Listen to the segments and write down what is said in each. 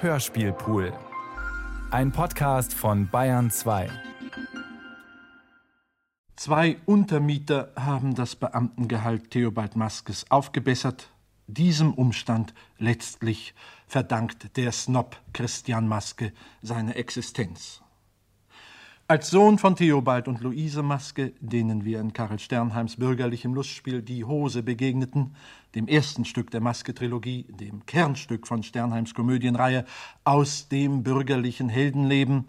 Hörspielpool. Ein Podcast von Bayern 2. Zwei Untermieter haben das Beamtengehalt Theobald Maskes aufgebessert. Diesem Umstand letztlich verdankt der Snob Christian Maske seine Existenz. Als Sohn von Theobald und Luise Maske, denen wir in Karl Sternheims bürgerlichem Lustspiel Die Hose begegneten, dem ersten Stück der Maske-Trilogie, dem Kernstück von Sternheims Komödienreihe Aus dem bürgerlichen Heldenleben,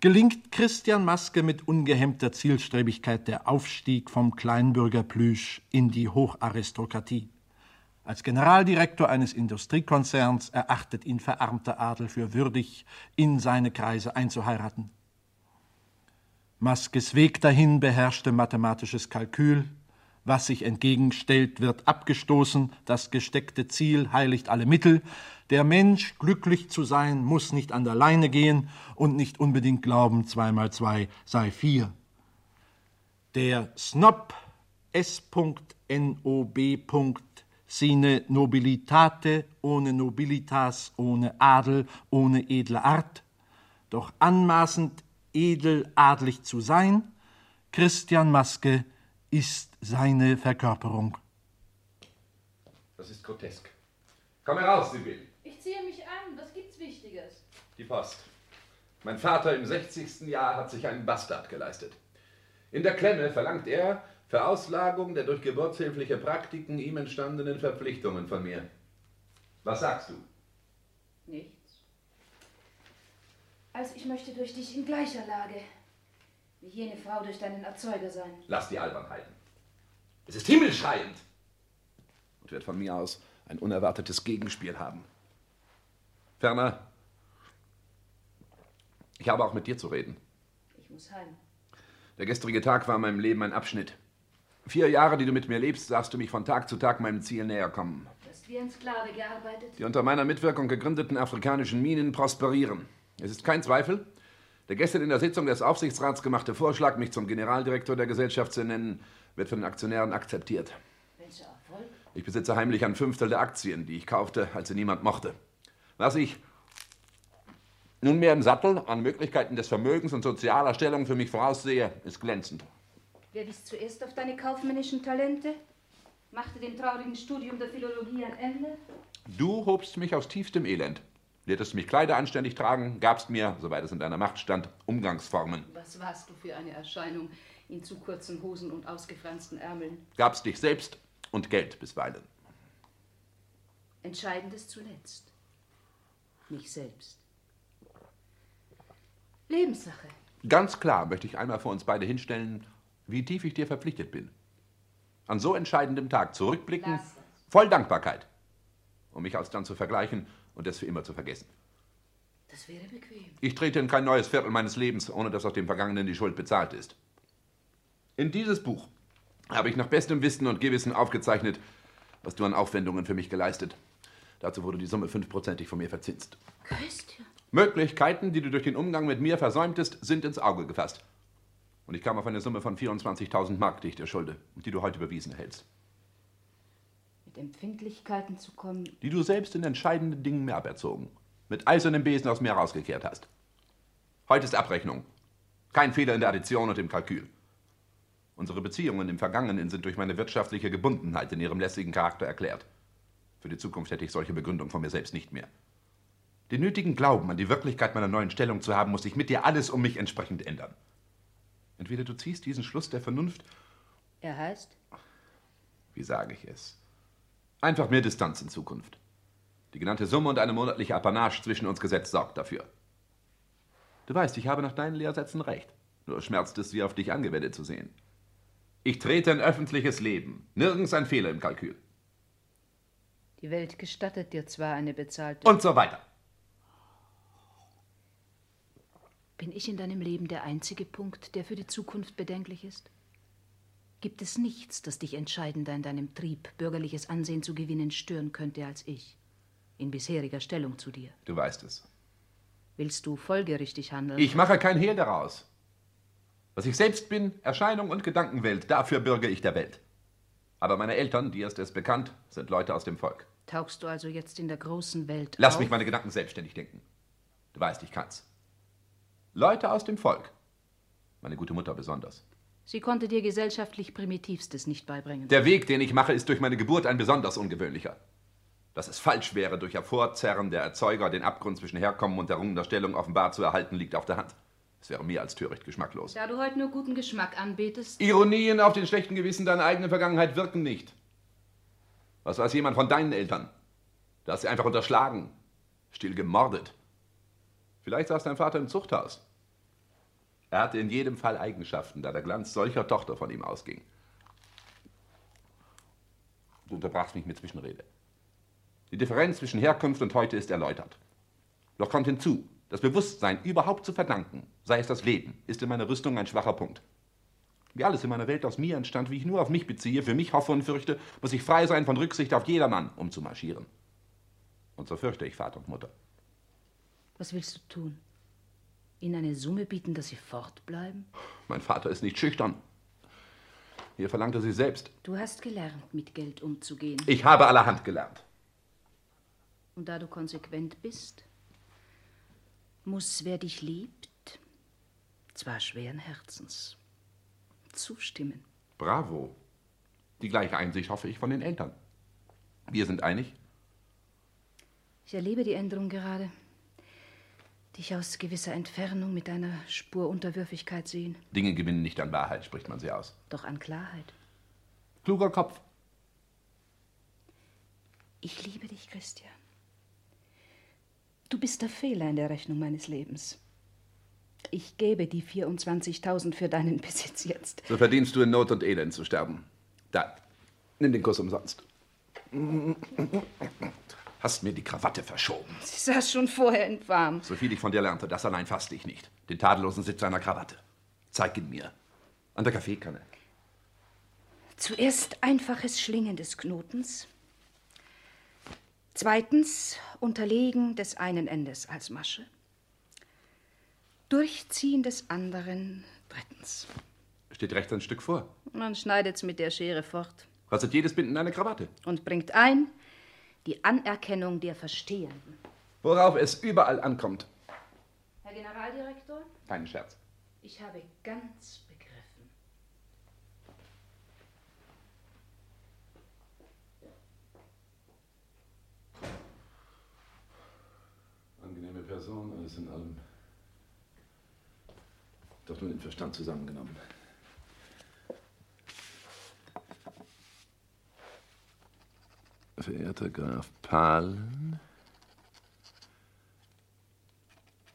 gelingt Christian Maske mit ungehemmter Zielstrebigkeit der Aufstieg vom Kleinbürgerplüsch in die Hocharistokratie. Als Generaldirektor eines Industriekonzerns erachtet ihn verarmter Adel für würdig, in seine Kreise einzuheiraten. Maskes Weg dahin beherrschte mathematisches Kalkül. Was sich entgegenstellt, wird abgestoßen. Das gesteckte Ziel heiligt alle Mittel. Der Mensch, glücklich zu sein, muss nicht an der Leine gehen und nicht unbedingt glauben, zwei mal zwei sei vier. Der Snob S.N.O.B. Sine nobilitate, ohne nobilitas, ohne Adel, ohne edle Art, doch anmaßend edeladlig zu sein, Christian Maske ist seine Verkörperung. Das ist grotesk. Komm heraus, Sibyl. Ich ziehe mich an. Was gibt's Wichtiges? Die Post. Mein Vater im 60. Jahr hat sich einen Bastard geleistet. In der Klemme verlangt er Verauslagung der durch geburtshilfliche Praktiken ihm entstandenen Verpflichtungen von mir. Was sagst du? Nichts. Also ich möchte durch dich in gleicher Lage wie jene Frau durch deinen Erzeuger sein. Lass die Albernheiten. Es ist himmelschreiend und wird von mir aus ein unerwartetes Gegenspiel haben. Ferner, ich habe auch mit dir zu reden. Ich muss heim. Der gestrige Tag war in meinem Leben ein Abschnitt. Vier Jahre, die du mit mir lebst, sahst du mich von Tag zu Tag meinem Ziel näher kommen. Du hast wie ein Sklave gearbeitet. Die unter meiner Mitwirkung gegründeten afrikanischen Minen prosperieren. Es ist kein Zweifel, der gestern in der Sitzung des Aufsichtsrats gemachte Vorschlag, mich zum Generaldirektor der Gesellschaft zu nennen, wird von den Aktionären akzeptiert. Welcher Erfolg? Ich besitze heimlich ein Fünftel der Aktien, die ich kaufte, als sie niemand mochte. Was ich nunmehr im Sattel an Möglichkeiten des Vermögens und sozialer Stellung für mich voraussehe, ist glänzend. Wer wies zuerst auf deine kaufmännischen Talente? Machte dem traurigen Studium der Philologie ein Ende? Du hobst mich aus tiefstem Elend. Lehrtest mich Kleider anständig tragen, gabst mir, soweit es in deiner Macht stand, Umgangsformen. Was warst du für eine Erscheinung in zu kurzen Hosen und ausgefransten Ärmeln? Gabst dich selbst und Geld bisweilen. Entscheidendes zuletzt. Mich selbst. Lebenssache. Ganz klar möchte ich einmal vor uns beide hinstellen, wie tief ich dir verpflichtet bin. An so entscheidendem Tag zurückblicken, voll Dankbarkeit, um mich alsdann zu vergleichen und es für immer zu vergessen. Das wäre bequem. Ich trete in kein neues Viertel meines Lebens, ohne dass aus dem Vergangenen die Schuld bezahlt ist. In dieses Buch habe ich nach bestem Wissen und Gewissen aufgezeichnet, was du an Aufwendungen für mich geleistet. Dazu wurde die Summe fünfprozentig von mir verzinst. Christian. Möglichkeiten, die du durch den Umgang mit mir versäumtest, sind ins Auge gefasst. Und ich kam auf eine Summe von 24.000 Mark, die ich dir schulde und die du heute überwiesen hältst. Empfindlichkeiten zu kommen. Die du selbst in entscheidenden Dingen mir aberzogen, mit eisernem Besen aus mir rausgekehrt hast. Heute ist Abrechnung. Kein Fehler in der Addition und im Kalkül. Unsere Beziehungen im Vergangenen sind durch meine wirtschaftliche Gebundenheit in ihrem lästigen Charakter erklärt. Für die Zukunft hätte ich solche Begründung von mir selbst nicht mehr. Den nötigen Glauben an die Wirklichkeit meiner neuen Stellung zu haben, muss ich mit dir alles um mich entsprechend ändern. Entweder du ziehst diesen Schluss der Vernunft, Er heißt? wie sage ich es, einfach mehr Distanz in Zukunft. Die genannte Summe und eine monatliche Apanage zwischen uns gesetzt sorgt dafür. Du weißt, ich habe nach deinen Lehrsätzen recht. Nur schmerzt es, sie auf dich angewendet zu sehen. Ich trete in öffentliches Leben. Nirgends ein Fehler im Kalkül. Die Welt gestattet dir zwar eine bezahlte. Und so weiter. Bin ich in deinem Leben der einzige Punkt, der für die Zukunft bedenklich ist? Gibt es nichts, das dich entscheidender in deinem Trieb, bürgerliches Ansehen zu gewinnen, stören könnte als ich? In bisheriger Stellung zu dir. Du weißt es. Willst du folgerichtig handeln? Ich mache kein Hehl daraus. Was ich selbst bin, Erscheinung und Gedankenwelt, dafür bürge ich der Welt. Aber meine Eltern, dir ist es bekannt, sind Leute aus dem Volk. Tauchst du also jetzt in der großen Welt Lass auf? mich meine Gedanken selbstständig denken. Du weißt, ich kann's. Leute aus dem Volk. Meine gute Mutter besonders. Sie konnte dir gesellschaftlich Primitivstes nicht beibringen. Der Weg, den ich mache, ist durch meine Geburt ein besonders ungewöhnlicher. Dass es falsch wäre, durch Hervorzerren der Erzeuger den Abgrund zwischen Herkommen und errungener Stellung offenbar zu erhalten, liegt auf der Hand. Es wäre mehr als töricht geschmacklos. Da du heute nur guten Geschmack anbetest, Ironien auf den schlechten Gewissen deiner eigenen Vergangenheit wirken nicht. Was weiß jemand von deinen Eltern? Du hast sie einfach unterschlagen, still gemordet. Vielleicht saß dein Vater im Zuchthaus. Er hatte in jedem Fall Eigenschaften, da der Glanz solcher Tochter von ihm ausging. Du unterbrachst mich mit Zwischenrede. Die Differenz zwischen Herkunft und heute ist erläutert. Doch kommt hinzu, das Bewusstsein überhaupt zu verdanken, sei es das Leben, ist in meiner Rüstung ein schwacher Punkt. Wie alles in meiner Welt aus mir entstand, wie ich nur auf mich beziehe, für mich hoffe und fürchte, muss ich frei sein von Rücksicht auf jedermann, um zu marschieren. Und so fürchte ich Vater und Mutter. was willst du tun? Ihnen eine Summe bieten, dass sie fortbleiben? Mein Vater ist nicht schüchtern. Hier verlangt er sie selbst. Du hast gelernt, mit Geld umzugehen. Ich habe allerhand gelernt. Und da du konsequent bist, muss, wer dich liebt, zwar schweren Herzens, zustimmen. Bravo. Die gleiche Einsicht hoffe ich von den Eltern. Wir sind einig. Ich erlebe die Änderung gerade. Dich aus gewisser Entfernung mit einer Spur Unterwürfigkeit sehen, Dinge gewinnen nicht an Wahrheit, spricht man sie aus. doch an Klarheit. Kluger Kopf. Ich liebe dich, Christian. Du bist der Fehler in der Rechnung meines Lebens. Ich gebe die 24.000 für deinen Besitz jetzt. So verdienst du in Not und Elend zu sterben. Da, nimm den Kuss umsonst. Hast mir die Krawatte verschoben. Sie saß schon vorher infam. So viel ich von dir lernte, das allein fasste ich nicht. Den tadellosen Sitz einer Krawatte. Zeig ihn mir. An der Kaffeekanne. Zuerst einfaches Schlingen des Knotens. Zweitens Unterlegen des einen Endes als Masche. Durchziehen des anderen drittens. Steht rechts ein Stück vor. Man schneidet's mit der Schere fort Kostet jedes Binden eine Krawatte. und bringt ein die Anerkennung der Verstehenden. Worauf es überall ankommt. Herr Generaldirektor, Kein Scherz. ich habe ganz begriffen. Angenehme Person, alles in allem. Doch nur den Verstand zusammengenommen. Verehrter Graf Pahlen,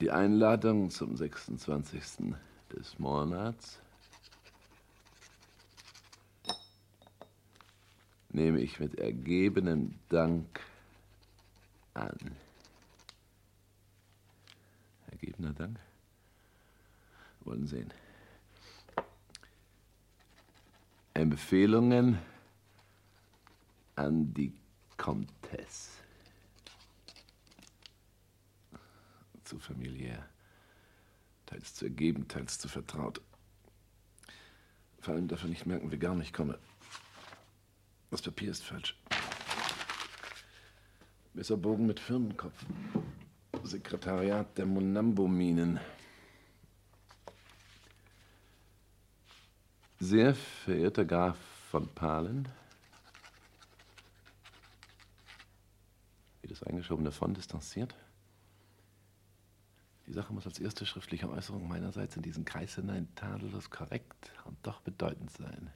die Einladung zum 26. des Monats nehme ich mit ergebenem Dank an. Ergebener Dank? Wollen sehen. Empfehlungen an die Comtesse. Zu familiär. Teils zu ergeben, teils zu vertraut. Vor allem darf er nicht merken, wie gar nicht komme. Das Papier ist falsch. Messerbogen mit Firmenkopf. Sekretariat der Monambo-Minen. Sehr verehrter Graf von Pahlen, das eingeschobene Fond distanziert. Die Sache muss als erste schriftliche Äußerung meinerseits in diesen Kreis hinein tadellos korrekt und doch bedeutend sein.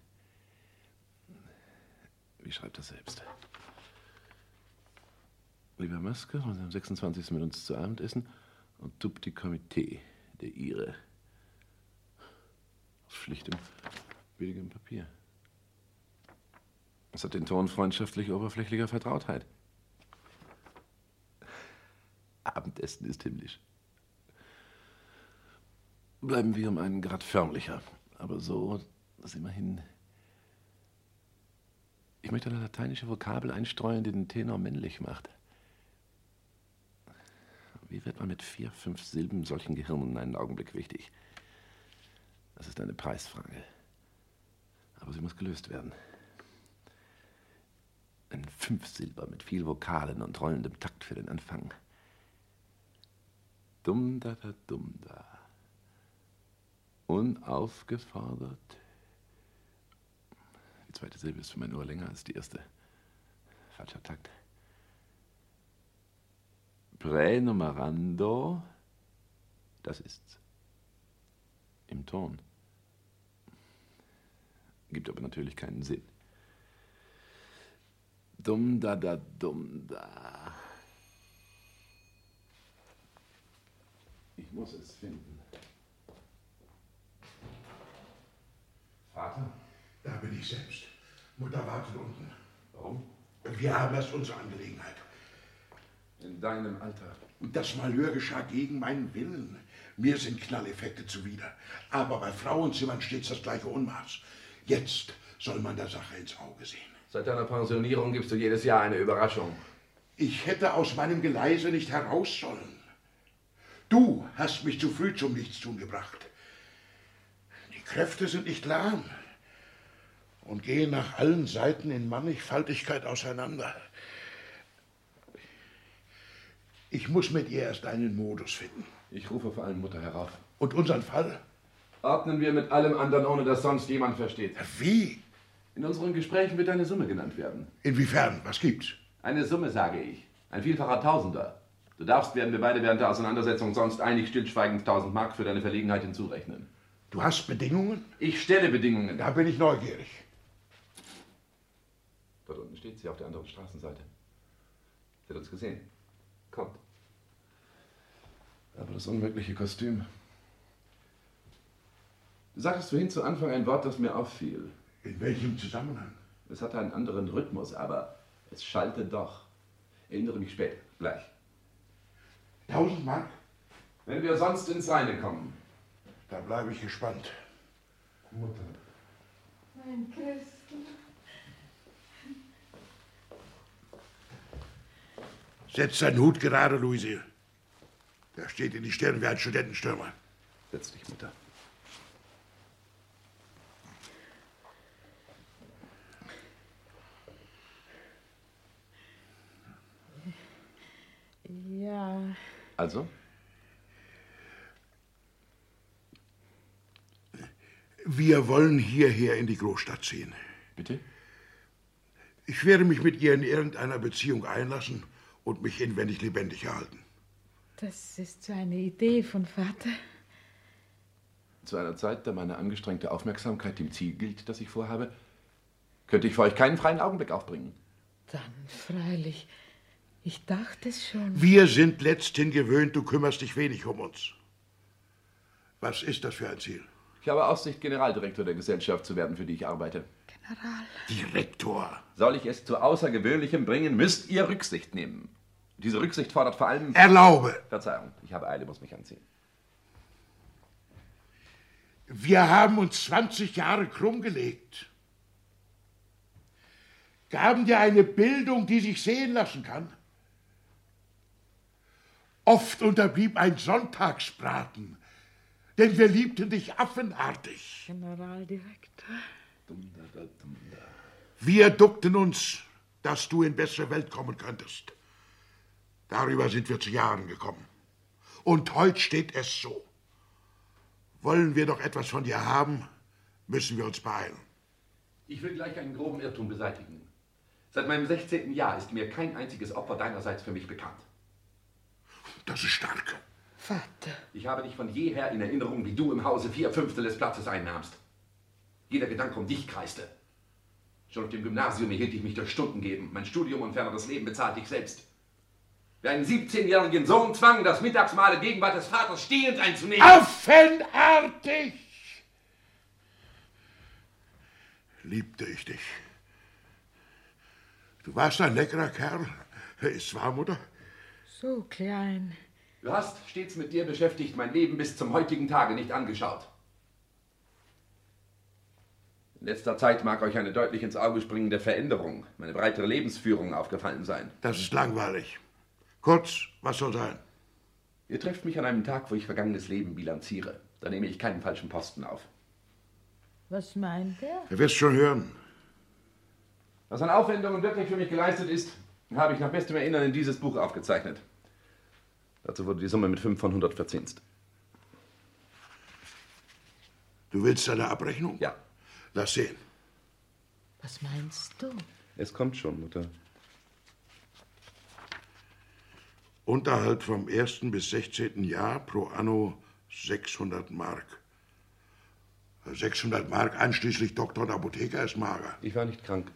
Wie schreibt er selbst? Lieber Maske, wollen Sie am 26. mit uns zu Abend essen und tup die Komitee, der Ihre. Aus schlichtem, billigem Papier. Es hat den Ton freundschaftlich oberflächlicher Vertrautheit. Abendessen ist himmlisch. Bleiben wir um einen Grad förmlicher, aber so, dass immerhin. Ich möchte eine lateinische Vokabel einstreuen, die den Tenor männlich macht. Wie wird man mit vier, fünf Silben solchen Gehirnen einen Augenblick wichtig? Das ist eine Preisfrage. Aber sie muss gelöst werden. Ein Fünfsilber mit viel Vokalen und rollendem Takt für den Anfang. Dumm da da dumm da. Unaufgefordert. Die zweite Silbe ist für mein Ohr länger als die erste. Falscher Takt. Pränumerando. Das ist's. Im Ton. Gibt aber natürlich keinen Sinn. Dumm da da dumm da. Ich muss es finden. Vater? Da bin ich selbst. Mutter wartet unten. Warum? Wir haben erst unsere Angelegenheit. In deinem Alter. Das Malheur geschah gegen meinen Willen. Mir sind Knalleffekte zuwider. Aber bei Frauenzimmern stets das gleiche Unmaß. Jetzt soll man der Sache ins Auge sehen. Seit deiner Pensionierung gibst du jedes Jahr eine Überraschung. Ich hätte aus meinem Geleise nicht heraus sollen. Du hast mich zu früh zum Nichtstun gebracht. Die Kräfte sind nicht lahm und gehen nach allen Seiten in Mannigfaltigkeit auseinander. Ich muss mit ihr erst einen Modus finden. Ich rufe vor allem Mutter herauf. Und unseren Fall? Ordnen wir mit allem anderen, ohne dass sonst jemand versteht. Wie? In unseren Gesprächen wird eine Summe genannt werden. Inwiefern? Was gibt's? Eine Summe, sage ich. Ein Vielfacher Tausender. Du darfst, werden wir beide während der Auseinandersetzung sonst einig stillschweigend 1000 Mark für deine Verlegenheit hinzurechnen. Du hast Bedingungen? Ich stelle Bedingungen. Da bin ich neugierig. Dort unten steht sie auf der anderen Straßenseite. Sie hat uns gesehen. Kommt. Aber das unmögliche Kostüm. Du sagtest vorhin zu Anfang ein Wort, das mir auffiel. In welchem Zusammenhang? Es hatte einen anderen Rhythmus, aber es schallte doch. Erinnere mich spät. Gleich. Tausend Mark? Wenn wir sonst ins Reine kommen. Da bleibe ich gespannt. Mutter. Mein Christel. Setz deinen Hut gerade, Luise. Der steht in die Stirn wie ein Studentenstürmer. Setz dich, Mutter. Ja, Also? Wir wollen hierher in die Großstadt ziehen. Bitte? Ich werde mich mit ihr in irgendeiner Beziehung einlassen und mich inwendig lebendig erhalten. das ist so eine Idee von Vater. Zu einer Zeit, da meine angestrengte Aufmerksamkeit dem Ziel gilt, das ich vorhabe, könnte ich für euch keinen freien Augenblick aufbringen. Dann freilich. Ich dachte es schon. Wir sind letzthin gewöhnt, du kümmerst dich wenig um uns. Was ist das für ein Ziel? Ich habe Aussicht, Generaldirektor der Gesellschaft zu werden, für die ich arbeite. General. Direktor. Soll ich es zu Außergewöhnlichem bringen, müsst ihr Rücksicht nehmen. Diese Rücksicht fordert vor allem. Erlaube. Verzeihung, ich habe Eile, muss mich anziehen. Wir haben uns 20 Jahre krumm gelegt. Gaben dir eine Bildung, die sich sehen lassen kann. Oft unterblieb ein Sonntagsbraten, denn wir liebten dich affenartig. Generaldirektor. Wir duckten uns, dass du in bessere Welt kommen könntest. Darüber sind wir zu Jahren gekommen. Und heute steht es so. Wollen wir doch etwas von dir haben, müssen wir uns beeilen. Ich will gleich einen groben Irrtum beseitigen. Seit meinem 16. Jahr ist mir kein einziges Opfer deinerseits für mich bekannt. Das ist stark. Vater. Ich habe dich von jeher in Erinnerung, wie du im Hause vier Fünftel des Platzes einnahmst. Jeder Gedanke um dich kreiste. Schon auf dem Gymnasium erhielt ich mich durch Stunden geben. Mein Studium und ferner das Leben bezahlte ich selbst. Wer einen 17-jährigen Sohn zwang, das Mittagsmahl in Gegenwart des Vaters stehend einzunehmen. Affenartig! Liebte ich dich. Du warst ein leckerer Kerl. Ist wahr, Mutter? So klein. Du hast stets mit dir beschäftigt mein Leben bis zum heutigen Tage nicht angeschaut. In letzter Zeit mag euch eine deutlich ins Auge springende Veränderung, meine breitere Lebensführung aufgefallen sein. Das ist langweilig. Kurz, was soll sein? Ihr trefft mich an einem Tag, wo ich vergangenes Leben bilanziere. Da nehme ich keinen falschen Posten auf. Was meint er? Du wirst schon hören. Was an Aufwendungen wirklich für mich geleistet ist, habe ich nach bestem Erinnern in dieses Buch aufgezeichnet. Dazu wurde die Summe mit 5 von 100 verzinst. Du willst eine Abrechnung? Ja. Lass sehen. Was meinst du? Es kommt schon, Mutter. Unterhalt vom 1. bis 16. Jahr pro anno 600 Mark. 600 Mark einschließlich Doktor und Apotheker ist mager. Ich war nicht krank.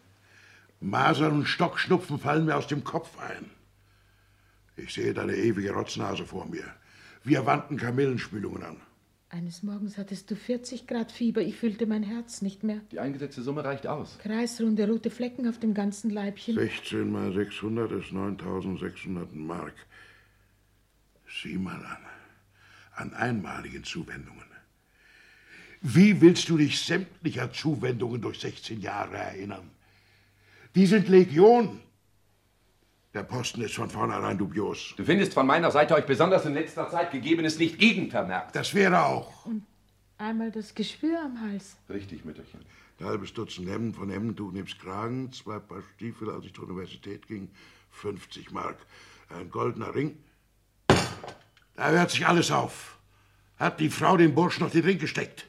Masern und Stockschnupfen fallen mir aus dem Kopf ein. Ich sehe deine ewige Rotznase vor mir. Wir wandten Kamillenspülungen an. Eines Morgens hattest du 40 Grad Fieber. Ich fühlte mein Herz nicht mehr. Die eingesetzte Summe reicht aus. Kreisrunde rote Flecken auf dem ganzen Leibchen. 16 mal 600 ist 9600 Mark. Sieh mal an. An einmaligen Zuwendungen. Wie willst du dich sämtlicher Zuwendungen durch 16 Jahre erinnern? Die sind Legion. Der Posten ist von vornherein dubios. Du findest von meiner Seite euch besonders in letzter Zeit Gegebenes nicht gegenvermerkt. Das wäre auch. Einmal das Geschwür am Hals. Richtig, Mütterchen. Ein halbes Dutzend Hemden von Hemdentuch nebst Kragen, zwei Paar Stiefel, als ich zur Universität ging, 50 Mark. Ein goldener Ring. Da hört sich alles auf. Hat die Frau dem Burschen noch den Ring gesteckt.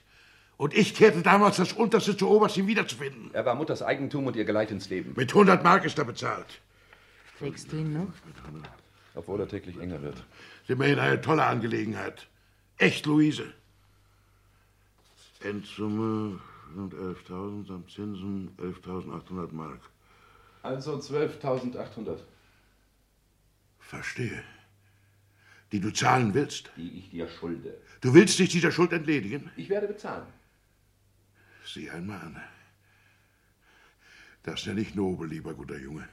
Und ich kehrte damals das Unterste zu Oberst, ihn wiederzufinden. Er war Mutters Eigentum und ihr Geleit ins Leben. Mit 100 Mark ist er bezahlt. Trägst du ihn noch? Obwohl er täglich enger wird. Ist immerhin eine tolle Angelegenheit. Echt, Luise. Endsumme 111.000, am Zinsen 11.800 Mark. Also 12.800. Verstehe. Die du zahlen willst. Die ich dir schulde. Du willst dich dieser Schuld entledigen? Ich werde bezahlen. Sieh einmal an. Das nenne ich nobel, lieber guter Junge.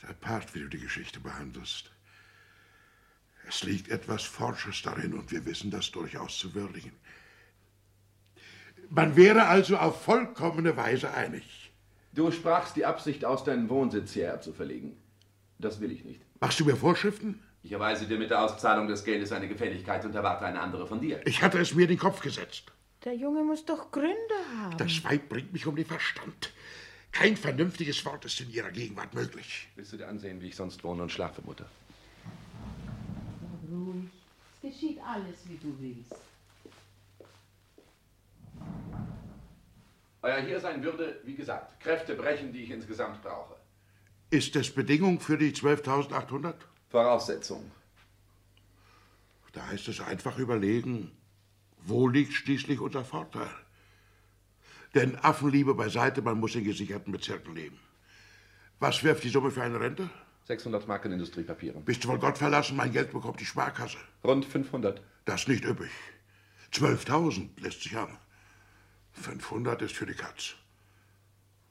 Sei Part, wie du die Geschichte behandelst. Es liegt etwas Forsches darin und wir wissen das durchaus zu würdigen. Man wäre also auf vollkommene Weise einig. Du sprachst die Absicht aus, deinen Wohnsitz hierher zu verlegen. Das will ich nicht. Machst du mir Vorschriften? Ich erweise dir mit der Auszahlung des Geldes eine Gefälligkeit und erwarte eine andere von dir. Ich hatte es mir in den Kopf gesetzt. Der Junge muss doch Gründe haben. Das Weib bringt mich um den Verstand. Kein vernünftiges Wort ist in ihrer Gegenwart möglich. Willst du dir ansehen, wie ich sonst wohne und schlafe, Mutter? Ruhig. Es geschieht alles, wie du willst. Euer Hiersein würde, wie gesagt, Kräfte brechen, die ich insgesamt brauche. Ist es Bedingung für die 12.800? Voraussetzung. Da heißt es einfach überlegen, wo liegt schließlich unser Vorteil? Denn Affenliebe beiseite, man muss in gesicherten Bezirken leben. Was wirft die Summe für eine Rente? 600 Mark in Industriepapieren. Bist du von Gott verlassen? Mein Geld bekommt die Sparkasse. Rund 500. Das ist nicht üppig. 12.000 lässt sich haben. 500 ist für die Katz.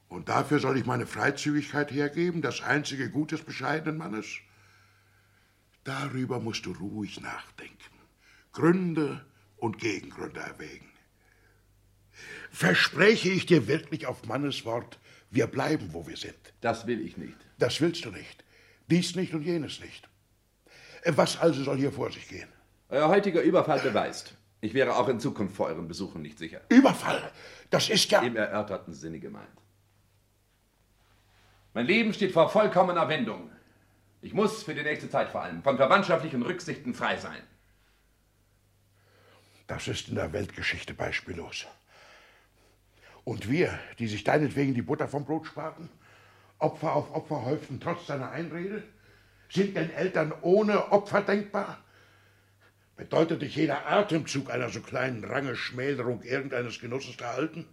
Und dafür soll ich meine Freizügigkeit hergeben, das einzige Gut des bescheidenen Mannes? Darüber musst du ruhig nachdenken. Gründe und Gegengründe erwägen. Verspreche ich dir wirklich auf Mannes Wort, wir bleiben, wo wir sind. Das will ich nicht. Das willst du nicht. Dies nicht und jenes nicht. Was also soll hier vor sich gehen? Euer heutiger Überfall beweist, ich wäre auch in Zukunft vor euren Besuchen nicht sicher. Überfall! Das ist ja. Im erörterten Sinne gemeint. Mein Leben steht vor vollkommener Wendung. Ich muss für die nächste Zeit vor allem von verwandtschaftlichen Rücksichten frei sein. Das ist in der Weltgeschichte beispiellos. Und wir, die sich deinetwegen die Butter vom Brot sparten, Opfer auf Opfer häuften trotz deiner Einrede, sind den Eltern ohne Opfer denkbar? Bedeutet dich jeder Atemzug einer so kleinen Range Schmälerung irgendeines Genusses erhalten?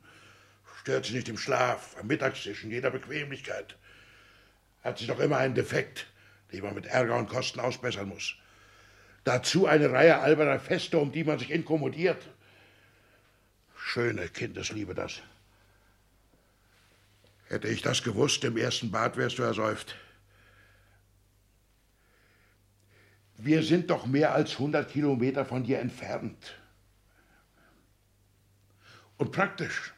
Stört sie nicht im Schlaf, am Mittagstisch, in jeder Bequemlichkeit? Hat sie doch immer einen Defekt, den man mit Ärger und Kosten ausbessern muss. Dazu eine Reihe alberner Feste, um die man sich inkommodiert. Schöne Kindesliebe das. Hätte ich das gewusst, im ersten Bad wärst du ersäuft. Wir sind doch mehr als 100 Kilometer von dir entfernt. Und praktisch.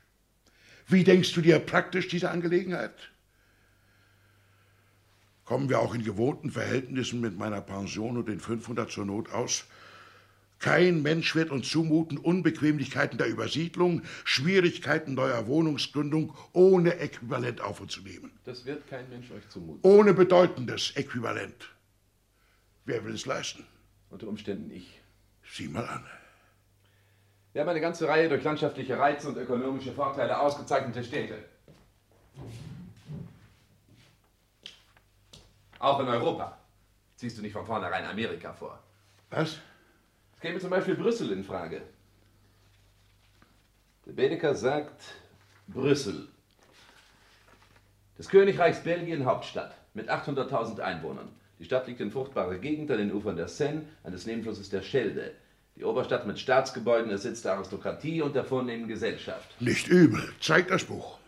Wie denkst du dir praktisch diese Angelegenheit? Kommen wir auch in gewohnten Verhältnissen mit meiner Pension und den 500 zur Not aus, Kein Mensch wird uns zumuten, Unbequemlichkeiten der Übersiedlung, Schwierigkeiten neuer Wohnungsgründung ohne Äquivalent auf uns zu nehmen. Das wird kein Mensch euch zumuten. Ohne bedeutendes Äquivalent. Wer will es leisten? Unter Umständen ich. Sieh mal an. Wir haben eine ganze Reihe durch landschaftliche Reize und ökonomische Vorteile ausgezeichnete Städte. Auch in Europa. Ziehst du nicht von vornherein Amerika vor? Was? Es käme zum Beispiel Brüssel in Frage. Der Baedeker sagt Brüssel. Des Königreichs Belgien Hauptstadt mit 800.000 Einwohnern. Die Stadt liegt in fruchtbarer Gegend an den Ufern der Seine, eines Nebenflusses der Schelde. Die Oberstadt mit Staatsgebäuden ist Sitz der Aristokratie und der vornehmen Gesellschaft. Nicht übel. Zeig das Buch.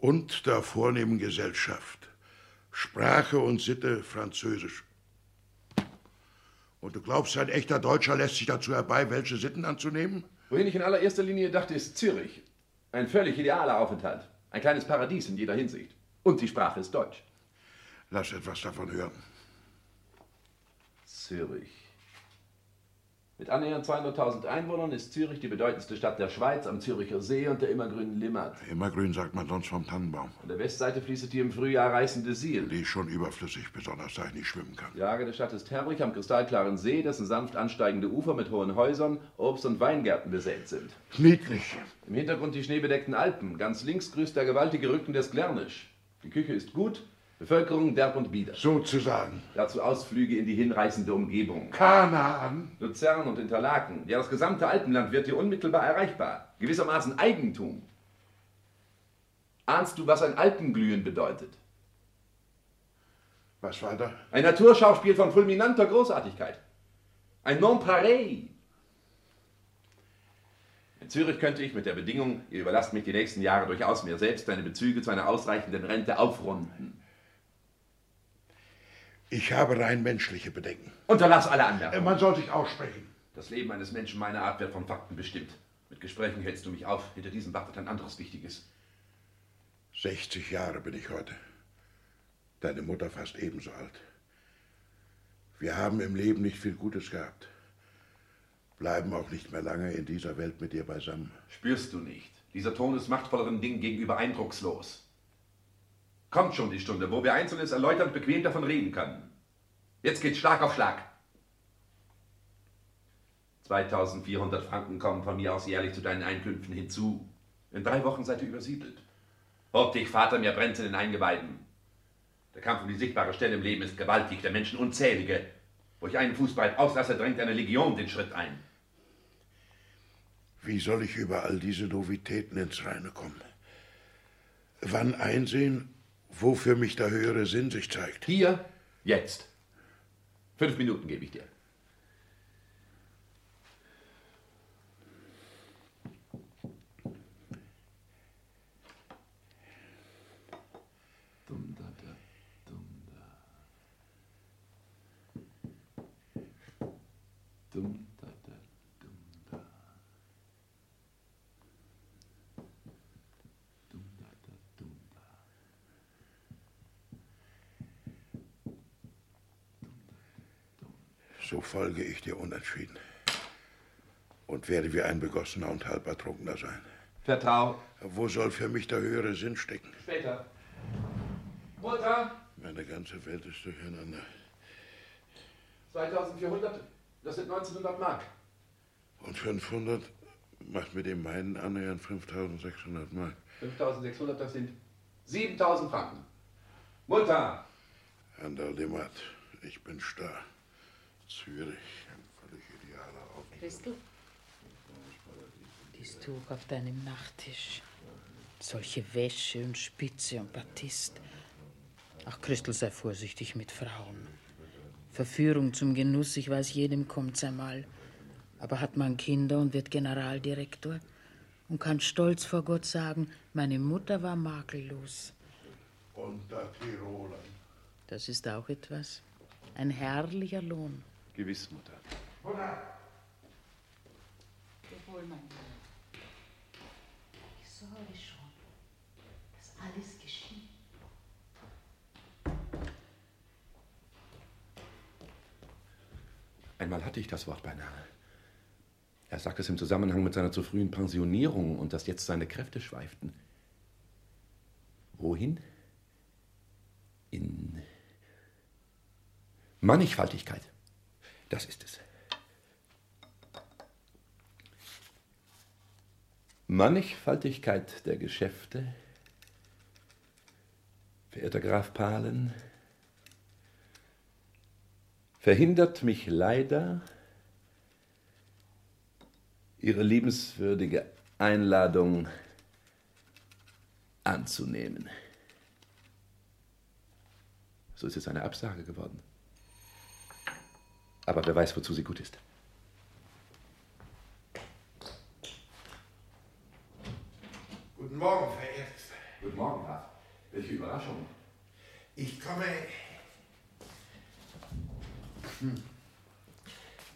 Und der vornehmen Gesellschaft. Sprache und Sitte Französisch. Und du glaubst, ein echter Deutscher lässt sich dazu herbei, welche Sitten anzunehmen? Wohin ich in allererster Linie dachte, ist Zürich. Ein völlig idealer Aufenthalt. Ein kleines Paradies in jeder Hinsicht. Und die Sprache ist Deutsch. Lass etwas davon hören. Zürich. Mit annähernd 200.000 Einwohnern ist Zürich die bedeutendste Stadt der Schweiz am Züricher See und der immergrünen Limmat. Immergrün sagt man sonst vom Tannenbaum. An der Westseite fließt die im Frühjahr reißende Siel. Die ist schon überflüssig, besonders da ich nicht schwimmen kann. Die Lage der Stadt ist herrlich am kristallklaren See, dessen sanft ansteigende Ufer mit hohen Häusern, Obst- und Weingärten besät sind. Niedlich. Im Hintergrund die schneebedeckten Alpen. Ganz links grüßt der gewaltige Rücken des Glärnisch. Die Küche ist gut, Bevölkerung derb und bieder. Sozusagen. Dazu Ausflüge in die hinreißende Umgebung. Kanaan. Luzern und Interlaken. Ja, das gesamte Alpenland wird dir unmittelbar erreichbar. Gewissermaßen Eigentum. Ahnst du, was ein Alpenglühen bedeutet? Was weiter? Ein Naturschauspiel von fulminanter Großartigkeit. Ein Non-Pareil. In Zürich könnte ich mit der Bedingung, ihr überlasst mich die nächsten Jahre durchaus mir selbst, deine Bezüge zu einer ausreichenden Rente aufrunden. Ich habe rein menschliche Bedenken. Unterlass alle Äh, Anmerkungen. Man soll sich aussprechen. Das Leben eines Menschen meiner Art wird von Fakten bestimmt. Mit Gesprächen hältst du mich auf. Hinter diesem wartet ein anderes Wichtiges. 60 Jahre bin ich heute. Deine Mutter fast ebenso alt. Wir haben im Leben nicht viel Gutes gehabt. Bleiben auch nicht mehr lange in dieser Welt mit dir beisammen. Spürst du nicht? Dieser Ton ist machtvolleren Dingen gegenüber eindruckslos. Kommt schon die Stunde, wo wir Einzelnes erläuternd bequem davon reden können. Jetzt geht's Schlag auf Schlag. 2400 Franken kommen von mir aus jährlich zu deinen Einkünften hinzu. In drei Wochen seid ihr übersiedelt. Ob dich, Vater, mir brennt in den Eingeweiden. Der Kampf um die sichtbare Stelle im Leben ist gewaltig, der Menschen unzählige. Wo ich einen Fuß breit auslasse, drängt eine Legion den Schritt ein. Wie soll ich über all diese Novitäten ins Reine kommen? Wann einsehen, wofür mich der höhere Sinn sich zeigt? Hier, jetzt. Fünf Minuten gebe ich dir. Dum, da, da, dum, da. Dum, da, da, dum, da. Dum, da, da, dum, da. So folge ich dir unentschieden. Und werde wie ein begossener und halb ertrunkener sein. Vertrau. Wo soll für mich der höhere Sinn stecken? Später. Mutter, Meine ganze Welt ist durcheinander. 2400, das sind 1900 Mark. Und 500 macht mit dem meinen annähernd 5600 Mark. 5600, das sind 7000 Franken. Mutter! An der Limmat. Ich bin starr. Zürich, ein völlig idealer Ort. Christel? Dies Tuch auf deinem Nachttisch. Solche Wäsche und Spitze und Batist. Ach, Christel, sei vorsichtig mit Frauen. Verführung zum Genuss, ich weiß, jedem kommt's einmal. Aber hat man Kinder und wird Generaldirektor und kann stolz vor Gott sagen, meine Mutter war makellos. Und der Tiroler. Das ist auch etwas. Ein herrlicher Lohn. Gewiss, Mutter. Jawohl, mein Ich sorge schon, dass alles geschieht. Einmal hatte ich das Wort beinahe. Er sagte es im Zusammenhang mit seiner zu frühen Pensionierung und dass jetzt seine Kräfte schweiften. Wohin? In Mannigfaltigkeit. Das ist es. Mannigfaltigkeit der Geschäfte, verehrter Graf Pahlen, verhindert mich leider, Ihre liebenswürdige Einladung anzunehmen. So ist es eine Absage geworden. Aber wer weiß, wozu sie gut ist. Guten Morgen, verehrtester. Guten Morgen, Graf. Welche Überraschung. Ich komme. Hm.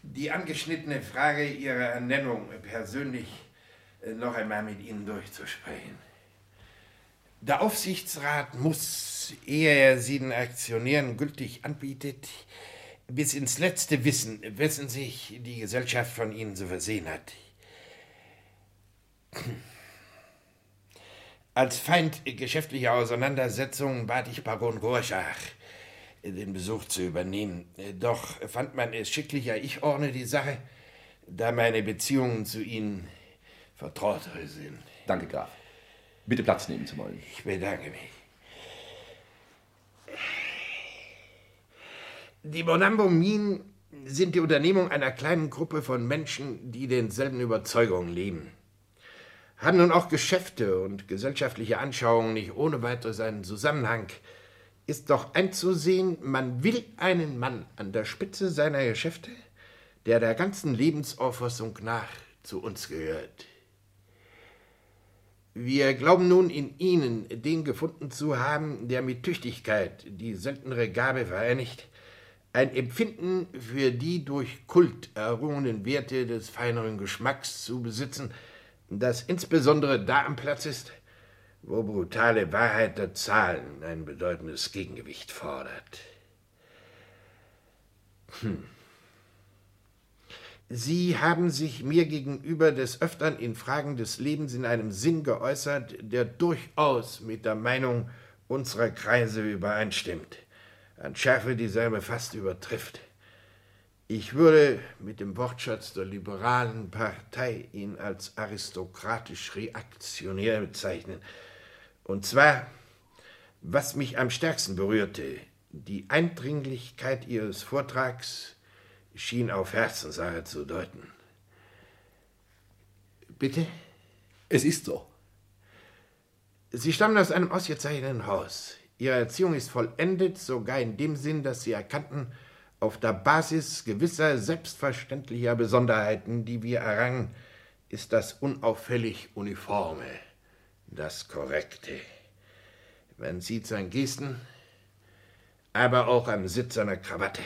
Die angeschnittene Frage Ihrer Ernennung persönlich äh, noch einmal mit Ihnen durchzusprechen. Der Aufsichtsrat muss, ehe er sie den Aktionären gültig anbietet, bis ins Letzte wissen, wessen sich die Gesellschaft von Ihnen zu versehen hat. Als Feind geschäftlicher Auseinandersetzungen bat ich Baron Rorschach, den Besuch zu übernehmen. Doch fand man es schicklicher, ich ordne die Sache, da meine Beziehungen zu Ihnen vertrauter sind. Danke, Graf. Bitte Platz nehmen zu wollen. Ich bedanke mich. Die Bonambo Minen sind die Unternehmung einer kleinen Gruppe von Menschen, die denselben Überzeugungen leben. Haben nun auch Geschäfte und gesellschaftliche Anschauungen nicht ohne weiteres einen Zusammenhang, ist doch einzusehen, man will einen Mann an der Spitze seiner Geschäfte, der der ganzen Lebensauffassung nach zu uns gehört. Wir glauben nun in Ihnen den gefunden zu haben, der mit Tüchtigkeit die seltenere Gabe vereinigt, ein Empfinden für die durch Kult errungenen Werte des feineren Geschmacks zu besitzen, das insbesondere da am Platz ist, wo brutale Wahrheit der Zahlen ein bedeutendes Gegengewicht fordert. Hm. Sie haben sich mir gegenüber des Öfteren in Fragen des Lebens in einem Sinn geäußert, der durchaus mit der Meinung unserer Kreise übereinstimmt, an Schärfe dieselbe fast übertrifft. Ich würde mit dem Wortschatz der liberalen Partei ihn als aristokratisch reaktionär bezeichnen. Und zwar, was mich am stärksten berührte, die Eindringlichkeit Ihres Vortrags schien auf Herzenssache zu deuten. Bitte? Es ist so. Sie stammen aus einem ausgezeichneten Haus. Ihre Erziehung ist vollendet, sogar in dem Sinn, dass Sie erkannten, auf der Basis gewisser selbstverständlicher Besonderheiten, die wir errangen, ist das unauffällig Uniforme, das Korrekte. Man sieht an Gesten, aber auch am Sitz seiner Krawatte.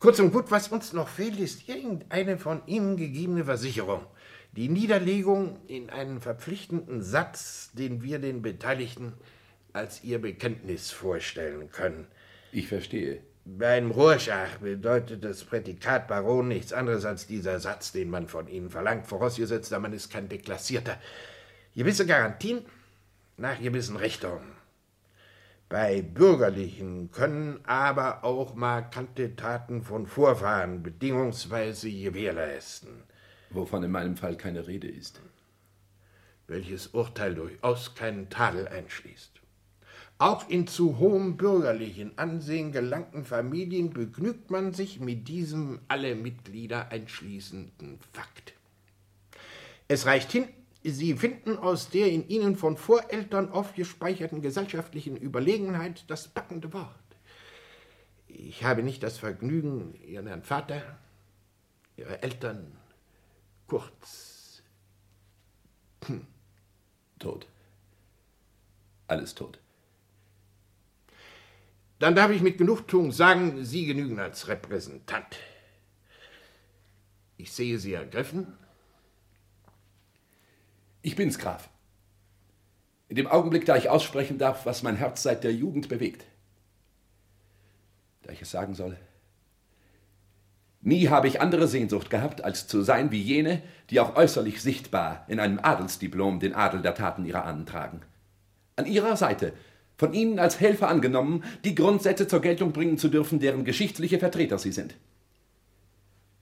Kurz und gut, was uns noch fehlt, ist irgendeine von Ihnen gegebene Versicherung. Die Niederlegung in einen verpflichtenden Satz, den wir den Beteiligten als ihr Bekenntnis vorstellen können. Ich verstehe. Bei einem Rorschach bedeutet das Prädikat Baron nichts anderes als dieser Satz, den man von Ihnen verlangt, vorausgesetzt, man ist kein Deklassierter. Gewisse Garantien nach gewissen Richtungen. Bei Bürgerlichen können aber auch markante Taten von Vorfahren bedingungsweise gewährleisten. Wovon in meinem Fall keine Rede ist. Welches Urteil durchaus keinen Tadel einschließt. Auch in zu hohem bürgerlichen Ansehen gelangten Familien begnügt man sich mit diesem alle Mitglieder einschließenden Fakt. Es reicht hin, Sie finden aus der in Ihnen von Voreltern aufgespeicherten gesellschaftlichen Überlegenheit das packende Wort. Ich habe nicht das Vergnügen, Ihren Herrn Vater, Ihre Eltern, kurz. Hm. Tot. Alles tot. Dann darf ich mit Genugtuung sagen, Sie genügen als Repräsentant. Ich sehe Sie ergriffen ich bin's, Graf. In dem Augenblick, da ich aussprechen darf, was mein Herz seit der Jugend bewegt. Da ich es sagen soll, Nie habe ich andere Sehnsucht gehabt, als zu sein wie jene, die auch äußerlich sichtbar in einem Adelsdiplom den Adel der Taten ihrer Ahnen tragen. An ihrer Seite, von ihnen als Helfer angenommen, die Grundsätze zur Geltung bringen zu dürfen, deren geschichtliche Vertreter sie sind.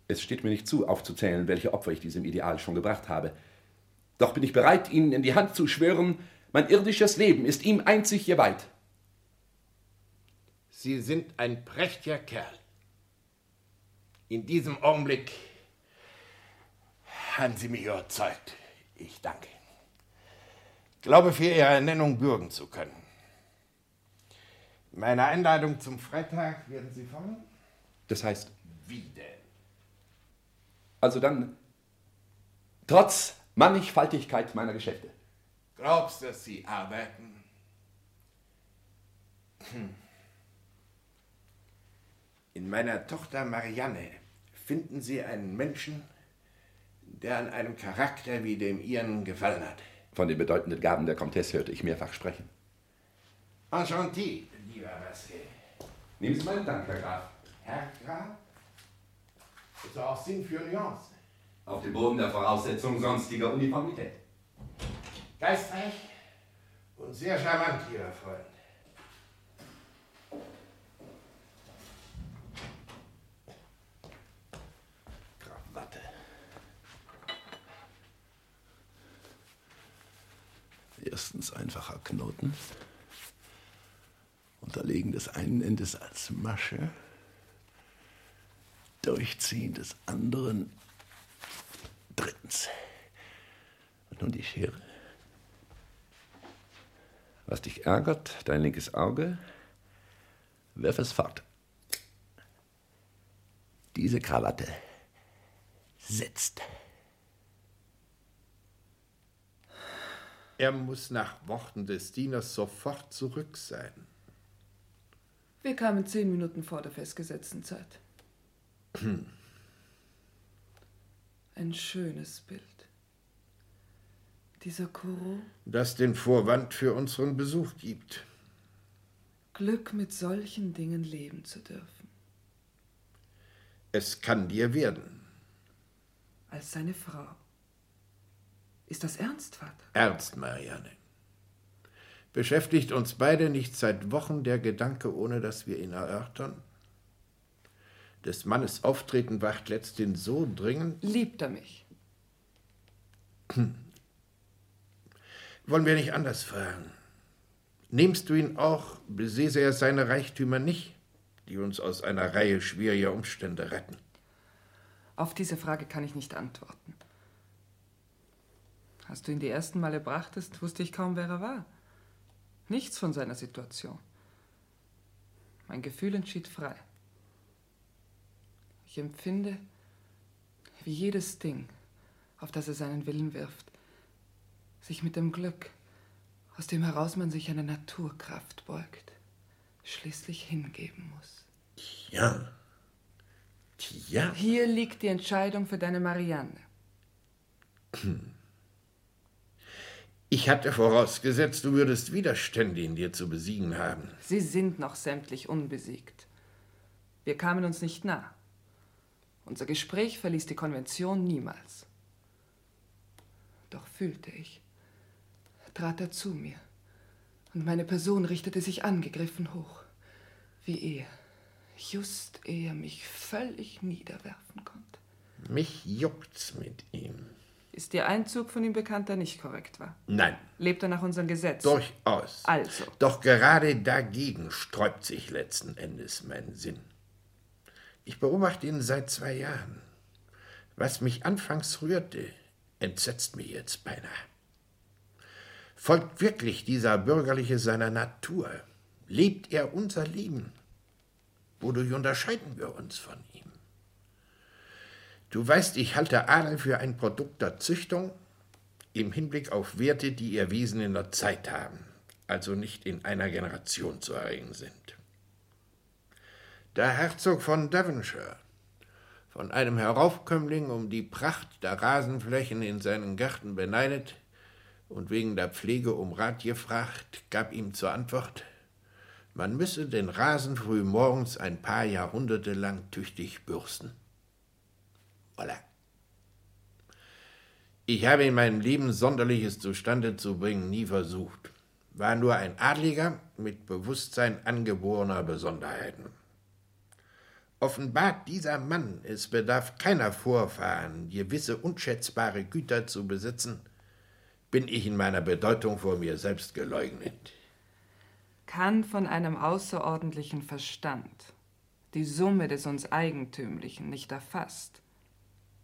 Es steht mir nicht zu, aufzuzählen, welche Opfer ich diesem Ideal schon gebracht habe. Doch bin ich bereit, Ihnen in die Hand zu schwören, mein irdisches Leben ist ihm einzig geweiht. Sie sind ein prächtiger Kerl. In diesem Augenblick haben Sie mich überzeugt. Ich danke. Glaube für Ihre Ernennung bürgen zu können. Meine Einladung zum Freitag werden Sie folgen? Das heißt, Wie denn? also dann, trotz Mannigfaltigkeit meiner Geschäfte. Glaubst, dass Sie arbeiten? Hm. In meiner Tochter Marianne finden Sie einen Menschen, der an einem Charakter wie dem Ihren gefallen hat. Von den bedeutenden Gaben der Comtesse hörte ich mehrfach sprechen. Enchanté, lieber Masquet. Nehmen Sie meinen Dank, Herr Graf. Herr Graf? Ist auch Sinn für Nuance. Auf dem Boden der Voraussetzung sonstiger Uniformität. Geistreich und sehr charmant, lieber Freund. Krawatte. Erstens einfacher Knoten. Unterlegen des einen Endes als Masche. Durchziehen des anderen. Drittens. Und nun die Schere. Was dich ärgert, dein linkes Auge, wirf es fort. Diese Krawatte sitzt. Er muss nach Worten des Dieners sofort zurück sein. Wir kamen zehn Minuten vor der festgesetzten Zeit. Ein schönes Bild. Dieser Kuro, Das den Vorwand für unseren Besuch gibt. Glück mit solchen Dingen leben zu dürfen. Es kann dir werden. Als seine Frau. Ist das ernst, Vater? Ernst, Marianne. Beschäftigt uns beide nicht seit Wochen der Gedanke, ohne dass wir ihn erörtern? Des Mannes Auftreten wacht letzthin so dringend. Liebt er mich? Wollen wir nicht anders fragen? Nimmst du ihn auch, besäße er seine Reichtümer nicht, die uns aus einer Reihe schwieriger Umstände retten? Auf diese Frage kann ich nicht antworten. Als du ihn die ersten Male brachtest, wusste ich kaum, wer er war. Nichts von seiner Situation. Mein Gefühl entschied frei. Ich empfinde, wie jedes Ding, auf das er seinen Willen wirft, sich mit dem Glück, aus dem heraus man sich einer Naturkraft beugt, schließlich hingeben muss. Ja. Ja. Hier liegt die Entscheidung für deine Marianne. Ich hatte vorausgesetzt, du würdest Widerstände in dir zu besiegen haben. Sie sind noch sämtlich unbesiegt. Wir kamen uns nicht nah. Unser Gespräch verließ die Konvention niemals. Doch fühlte ich, trat er zu mir, und meine Person richtete sich angegriffen hoch, wie er, just ehe er mich völlig niederwerfen konnte. Mich juckt's mit ihm. Ist Ihr Einzug von ihm bekannt, der nicht korrekt war? Nein, Lebt er nach unseren Gesetzen? durchaus. Also, Doch gerade dagegen sträubt sich letzten Endes mein Sinn. Ich beobachte ihn seit zwei Jahren. Was mich anfangs rührte, entsetzt mich jetzt beinahe. Folgt wirklich dieser Bürgerliche seiner Natur? Lebt er unser Leben? Wodurch unterscheiden wir uns von ihm? Du weißt, ich halte Adel für ein Produkt der Züchtung im Hinblick auf Werte, die ihr Wesen in der Zeit haben, also nicht in einer Generation zu erregen sind. Der Herzog von Devonshire, von einem Heraufkömmling um die Pracht der Rasenflächen in seinen Gärten beneidet und wegen der Pflege um Rat gefragt, gab ihm zur Antwort, man müsse den Rasen früh morgens ein paar Jahrhunderte lang tüchtig bürsten. Voilà. Ich habe in meinem Leben Sonderliches zustande zu bringen nie versucht. War nur ein Adliger mit Bewusstsein angeborener Besonderheiten. Offenbart dieser Mann, es bedarf keiner Vorfahren, gewisse unschätzbare Güter zu besitzen, bin ich in meiner Bedeutung vor mir selbst geleugnet. Kann von einem außerordentlichen Verstand die Summe des uns Eigentümlichen nicht erfasst,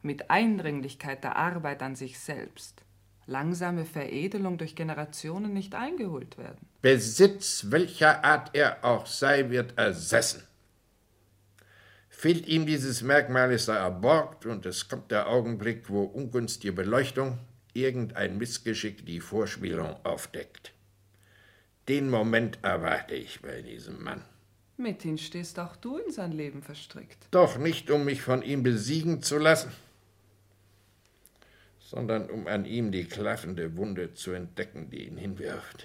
mit Eindringlichkeit der Arbeit an sich selbst, langsame Veredelung durch Generationen nicht eingeholt werden. Besitz, welcher Art er auch sei, wird ersessen. Fehlt ihm dieses Merkmal, ist er erborgt und es kommt der Augenblick, wo ungünstige Beleuchtung, irgendein Missgeschick die Vorspielung aufdeckt. Den Moment erwarte ich bei diesem Mann. Mithin stehst auch du in sein Leben verstrickt. Doch nicht, um mich von ihm besiegen zu lassen, sondern um an ihm die klaffende Wunde zu entdecken, die ihn hinwirft.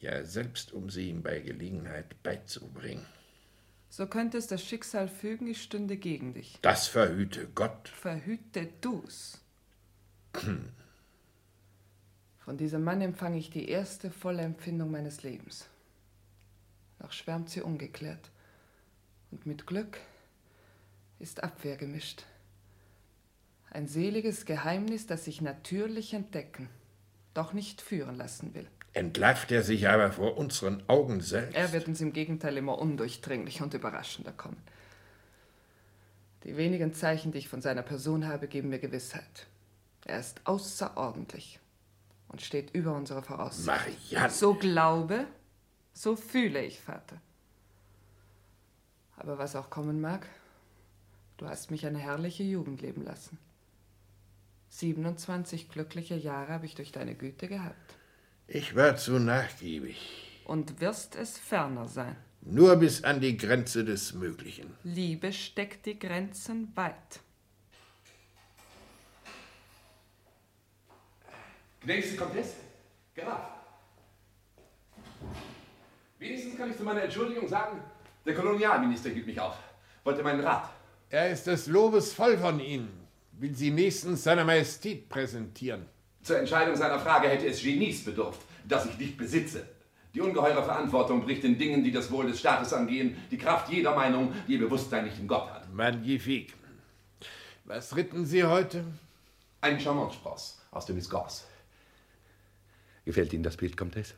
Ja, selbst um sie ihm bei Gelegenheit beizubringen. So könnte es das Schicksal fügen, ich stünde gegen dich. Das verhüte Gott. Verhüte du's. Von diesem Mann empfange ich die erste volle Empfindung meines Lebens. Noch schwärmt sie ungeklärt. Und mit Glück ist Abwehr gemischt. Ein seliges Geheimnis, das sich natürlich entdecken, doch nicht führen lassen will. Entlarvt er sich aber vor unseren Augen selbst? Er wird uns im Gegenteil immer undurchdringlicher und überraschender kommen. Die wenigen Zeichen, die ich von seiner Person habe, geben mir Gewissheit. Er ist außerordentlich und steht über unsere Voraussicht. Marianne! So glaube, so fühle ich, Vater. Aber was auch kommen mag, du hast mich eine herrliche Jugend leben lassen. 27 glückliche Jahre habe ich durch deine Güte gehabt. Ich war zu nachgiebig. Und wirst es ferner sein. Nur bis an die Grenze des Möglichen. Liebe steckt die Grenzen weit. Gnädigste Komtesse, Graf. Wenigstens kann ich zu meiner Entschuldigung sagen, der Kolonialminister hielt mich auf, wollte meinen Rat. Er ist des Lobes voll von Ihnen, will Sie nächstens seiner Majestät präsentieren. Zur Entscheidung seiner Frage hätte es Genies bedurft, das ich nicht besitze. Die ungeheure Verantwortung bricht in Dingen, die das Wohl des Staates angehen, die Kraft jeder Meinung, die ihr Bewusstsein nicht in Gott hat. Magnifik. Was ritten Sie heute? Ein Charmant-Spross aus dem Discours. Gefällt Ihnen das Bild, Comtesse?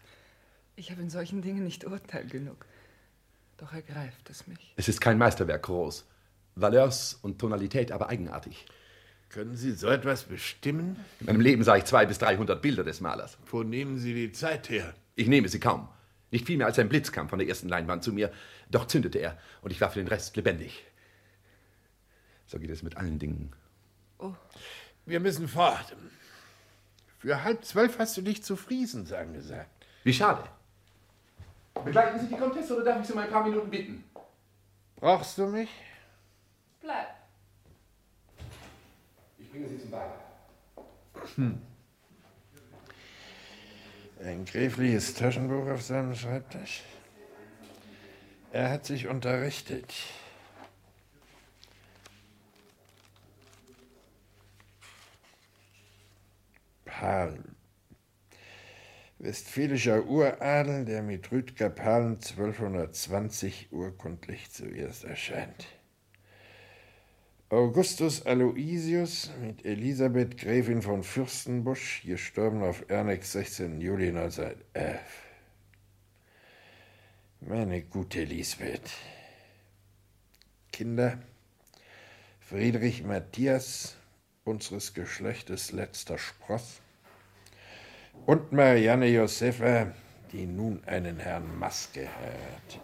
Ich habe in solchen Dingen nicht Urteil genug. Doch ergreift es mich. Es ist kein Meisterwerk, groß. Valeurs und Tonalität aber eigenartig. Können Sie so etwas bestimmen? In meinem Leben sah ich zwei bis dreihundert Bilder des Malers. Wo nehmen Sie die Zeit her? Ich nehme sie kaum. Nicht viel mehr als ein Blitz kam von der ersten Leinwand zu mir. Doch zündete er und ich war für den Rest lebendig. So geht es mit allen Dingen. Oh. Wir müssen fort. Für halb zwölf hast du dich zu Friesensagen gesagt. Wie schade. Begleiten Sie die Komtesse oder darf ich Sie um ein paar Minuten bitten? Brauchst du mich? Bleib. Ich bringe Sie zum Bad. Hm. Ein gräfliches Taschenbuch auf seinem Schreibtisch. Er hat sich unterrichtet. Pal. Westfälischer Uradel, der mit Rüdger Palen 1220 urkundlich zuerst erscheint. Augustus Aloysius mit Elisabeth Gräfin von Fürstenbusch, gestorben auf Ernex 16. Juli 1911. Meine gute Lisbeth. Kinder, Friedrich Matthias, unseres Geschlechtes letzter Spross, und Marianne Josepha, die nun einen Herrn Maske heiratet.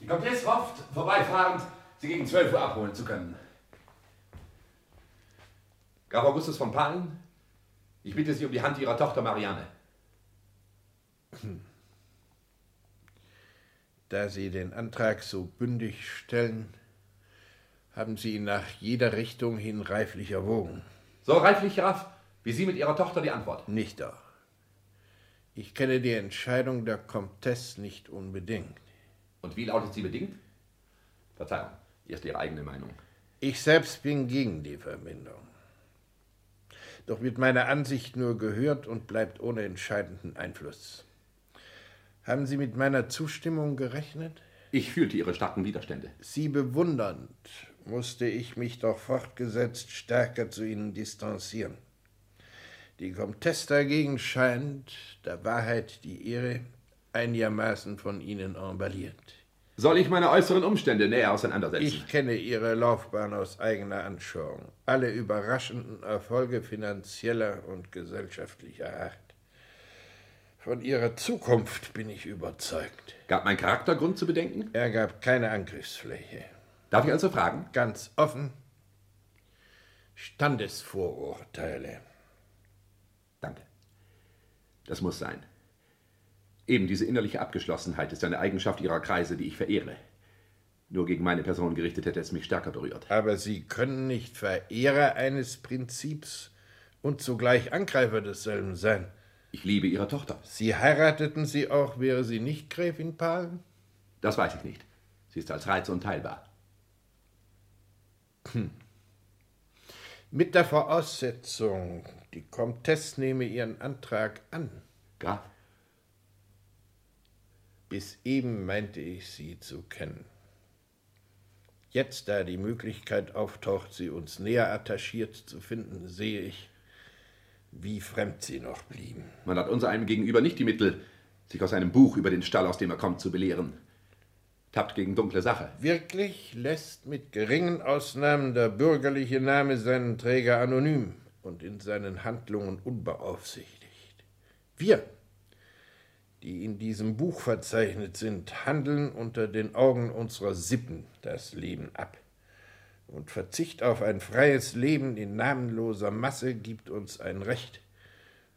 Die hofft, vorbeifahrend, Sie gegen 12 Uhr abholen zu können. Graf Augustus von Palen, ich bitte Sie um die Hand Ihrer Tochter Marianne. Da Sie den Antrag so bündig stellen, haben Sie ihn nach jeder Richtung hin reiflich erwogen. So reiflich, Graf, wie Sie mit Ihrer Tochter die Antwort. Nicht doch. Ich kenne die Entscheidung der Comtesse nicht unbedingt. Und wie lautet sie bedingt? Verzeihung, erst Ihre eigene Meinung. Ich selbst bin gegen die Verbindung. Doch wird meine Ansicht nur gehört und bleibt ohne entscheidenden Einfluss. Haben Sie mit meiner Zustimmung gerechnet? Ich fühlte Ihre starken Widerstände. Sie bewundernd musste ich mich doch fortgesetzt stärker zu Ihnen distanzieren. Die Comtesse dagegen scheint, der Wahrheit die Ehre, einigermaßen von Ihnen emballiert. Soll ich meine äußeren Umstände näher auseinandersetzen? Ich kenne Ihre Laufbahn aus eigener Anschauung. Alle überraschenden Erfolge finanzieller und gesellschaftlicher Art. Von Ihrer Zukunft bin ich überzeugt. Gab mein Charakter Grund zu bedenken? Er gab keine Angriffsfläche. Darf ich also fragen? Ganz offen. Standesvorurteile. Danke. Das muss sein. Eben diese innerliche Abgeschlossenheit ist eine Eigenschaft Ihrer Kreise, die ich verehre. Nur gegen meine Person gerichtet hätte es mich stärker berührt. Aber Sie können nicht Verehrer eines Prinzips und zugleich Angreifer desselben sein. Ich liebe Ihre Tochter. Sie heirateten sie auch, wäre sie nicht Gräfin Palen? Das weiß ich nicht. Sie ist als Reiz unteilbar. Hm. Mit der Voraussetzung, die Comtesse nehme ihren Antrag an. Graf? Bis eben meinte ich sie zu kennen. Jetzt, da die Möglichkeit auftaucht, sie uns näher attachiert zu finden, sehe ich, wie fremd sie noch blieben. Man hat unser einem gegenüber nicht die Mittel, sich aus einem Buch über den Stall, aus dem er kommt, zu belehren. Tappt gegen dunkle Sache. Wirklich lässt mit geringen Ausnahmen der bürgerliche Name seinen Träger anonym und in seinen Handlungen unbeaufsichtigt. Wir, die in diesem Buch verzeichnet sind, handeln unter den Augen unserer Sippen das Leben ab. Und Verzicht auf ein freies Leben in namenloser Masse gibt uns ein Recht,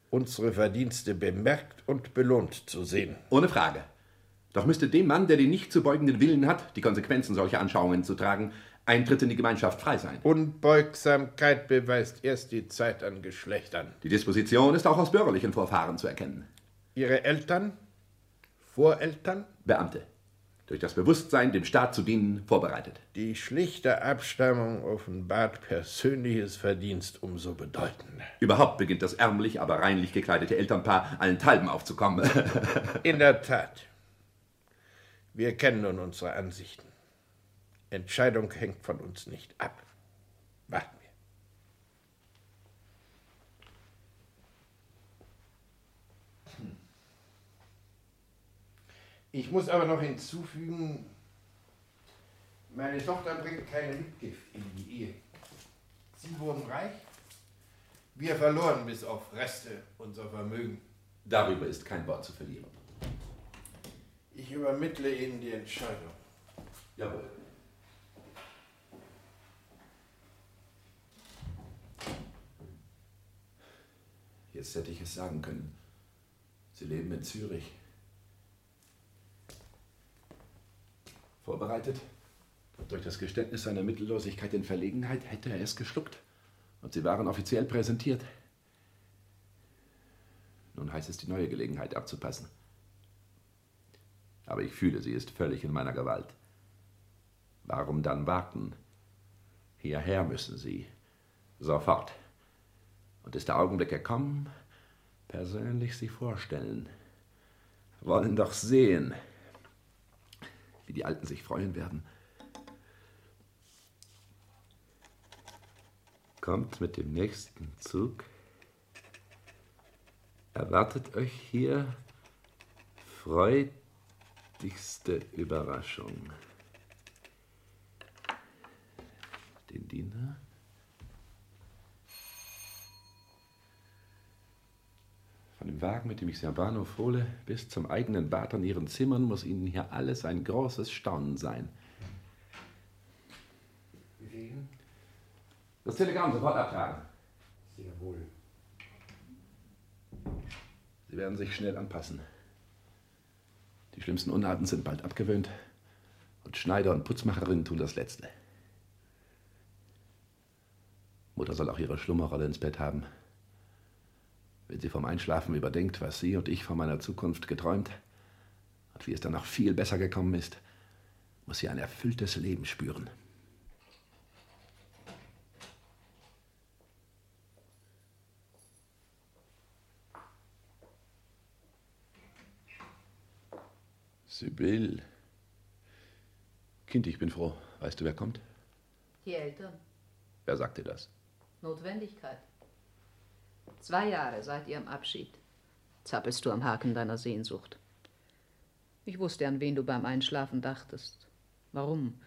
unsere Verdienste bemerkt und belohnt zu sehen. Ohne Frage. Doch müsste dem Mann, der den nicht zu beugenden Willen hat, die Konsequenzen solcher Anschauungen zu tragen, Eintritt in die Gemeinschaft frei sein. Unbeugsamkeit beweist erst die Zeit an Geschlechtern. Die Disposition ist auch aus bürgerlichen Vorfahren zu erkennen. Ihre Eltern? Voreltern? Beamte. Durch das Bewusstsein, dem Staat zu dienen, vorbereitet. Die schlichte Abstammung offenbart persönliches Verdienst umso bedeutender. Überhaupt beginnt das ärmlich, aber reinlich gekleidete Elternpaar allenthalben aufzukommen. In der Tat. Wir kennen nun unsere Ansichten. Entscheidung hängt von uns nicht ab. Warten wir. Ich muss aber noch hinzufügen, meine Tochter bringt keine Mitgift in die Ehe. Sie wurden reich, wir verloren bis auf Reste unser Vermögen. Darüber ist kein Wort zu verlieren. Ich übermittle Ihnen die Entscheidung. Jawohl. Jetzt hätte ich es sagen können. Sie leben in Zürich. Vorbereitet? Durch das Geständnis seiner Mittellosigkeit in Verlegenheit hätte er es geschluckt. Und sie waren offiziell präsentiert. Nun heißt es, die neue Gelegenheit abzupassen. Aber ich fühle, sie ist völlig in meiner Gewalt. Warum dann warten? Hierher müssen Sie. Sofort. Und ist der Augenblick gekommen, persönlich Sie vorstellen. Wollen doch sehen, wie die Alten sich freuen werden. Kommt mit dem nächsten Zug. Erwartet euch hier freudigste Überraschung. Den Diener. Von dem Wagen, mit dem ich Sie am Bahnhof hole, bis zum eigenen Bad an Ihren Zimmern muss Ihnen hier alles ein großes Staunen sein. Bewegen? Das Telegramm sofort abtragen. Sehr wohl. Sie werden sich schnell anpassen. Die schlimmsten Unarten sind bald abgewöhnt und Schneider und Putzmacherinnen tun das Letzte. Mutter soll auch ihre Schlummerrolle ins Bett haben wenn sie vom Einschlafen überdenkt, was sie und ich von meiner Zukunft geträumt und wie es danach viel besser gekommen ist, muss sie ein erfülltes Leben spüren. Sibyl. Kind, ich bin froh. Weißt du, wer kommt? Die Eltern. Wer sagte das? Notwendigkeit. Zwei Jahre seit ihrem Abschied zappelst du am Haken deiner Sehnsucht. Ich wusste, an wen du beim Einschlafen dachtest. Warum,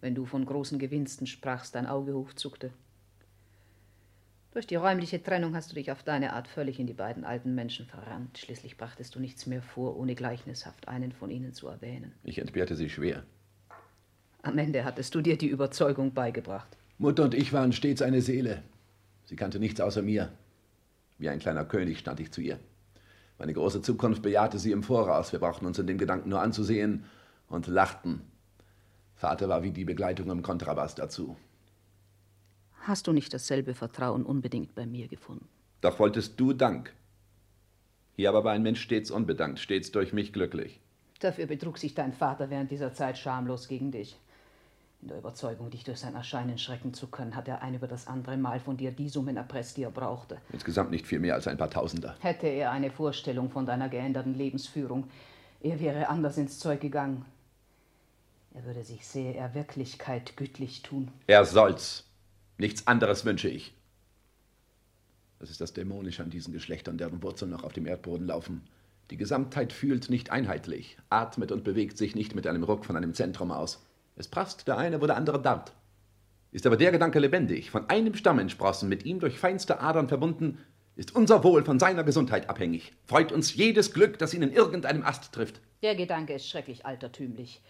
wenn du von großen Gewinnsten sprachst, dein Auge hochzuckte. Durch die räumliche Trennung hast du dich auf deine Art völlig in die beiden alten Menschen verrannt. Schließlich brachtest du nichts mehr vor, ohne gleichnishaft einen von ihnen zu erwähnen. Ich entbehrte sie schwer. Am Ende hattest du dir die Überzeugung beigebracht. Mutter und ich waren stets eine Seele. Sie kannte nichts außer mir. Wie ein kleiner König stand ich zu ihr. Meine große Zukunft bejahte sie im Voraus. Wir brauchten uns in dem Gedanken nur anzusehen und lachten. Vater war wie die Begleitung im Kontrabass dazu. Hast du nicht dasselbe Vertrauen unbedingt bei mir gefunden? Doch wolltest du Dank. Hier aber war ein Mensch stets unbedankt, stets durch mich glücklich. Dafür betrug sich dein Vater während dieser Zeit schamlos gegen dich. In der Überzeugung, dich durch sein Erscheinen schrecken zu können, hat er ein über das andere Mal von dir die Summen erpresst, die er brauchte. Insgesamt nicht viel mehr als ein paar Tausender. Hätte er eine Vorstellung von deiner geänderten Lebensführung, er wäre anders ins Zeug gegangen. Er würde sich, sehe er Wirklichkeit, gütlich tun. Er soll's. Nichts anderes wünsche ich. Das ist das Dämonische an diesen Geschlechtern, deren Wurzeln noch auf dem Erdboden laufen. Die Gesamtheit fühlt nicht einheitlich, atmet und bewegt sich nicht mit einem Ruck von einem Zentrum aus. Es passt der eine, wo der andere darrt. Ist aber der Gedanke lebendig, von einem Stamm entsprossen, mit ihm durch feinste Adern verbunden, ist unser Wohl von seiner Gesundheit abhängig. Freut uns jedes Glück, das ihn in irgendeinem Ast trifft. Der Gedanke ist schrecklich altertümlich.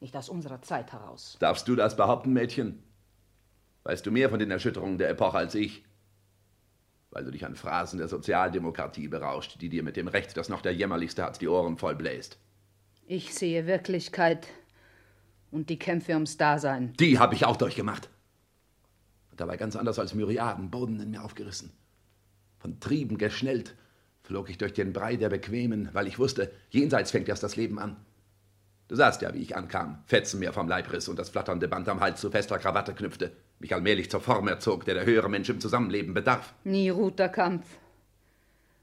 Nicht aus unserer Zeit heraus. Darfst du das behaupten, Mädchen? Weißt du mehr von den Erschütterungen der Epoche als ich? Weil du dich an Phrasen der Sozialdemokratie berauscht, die dir mit dem Recht, das noch der jämmerlichste hat, die Ohren voll bläst. Ich sehe Wirklichkeit und die Kämpfe ums Dasein. Die habe ich auch durchgemacht. Und dabei ganz anders als Myriaden Boden in mir aufgerissen. Von Trieben geschnellt flog ich durch den Brei der Bequemen, weil ich wusste, jenseits fängt erst das Leben an. Du sahst ja, wie ich ankam, Fetzen mir vom Leib riss und das flatternde Band am Hals zu fester Krawatte knüpfte, mich allmählich zur Form erzog, der der höhere Mensch im Zusammenleben bedarf. Nie ruht der Kampf.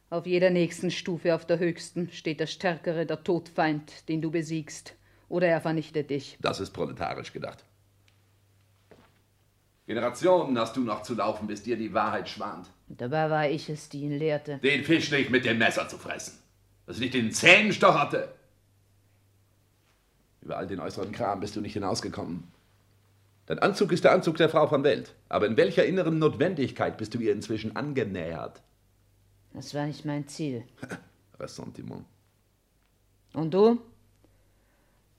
Auf jeder nächsten Stufe, auf der höchsten, steht der Stärkere, der Todfeind, den du besiegst. Oder er vernichtet dich. Das ist proletarisch gedacht. Generationen hast du noch zu laufen, bis dir die Wahrheit schwant. Dabei war ich es, die ihn lehrte. Den Fisch nicht mit dem Messer zu fressen. Dass ich nicht in den Zähnen stocherte. Über all den äußeren Kram bist du nicht hinausgekommen. Dein Anzug ist der Anzug der Frau von Welt. Aber in welcher inneren Notwendigkeit bist du ihr inzwischen angenähert? Das war nicht mein Ziel. Ressentiment. Und du?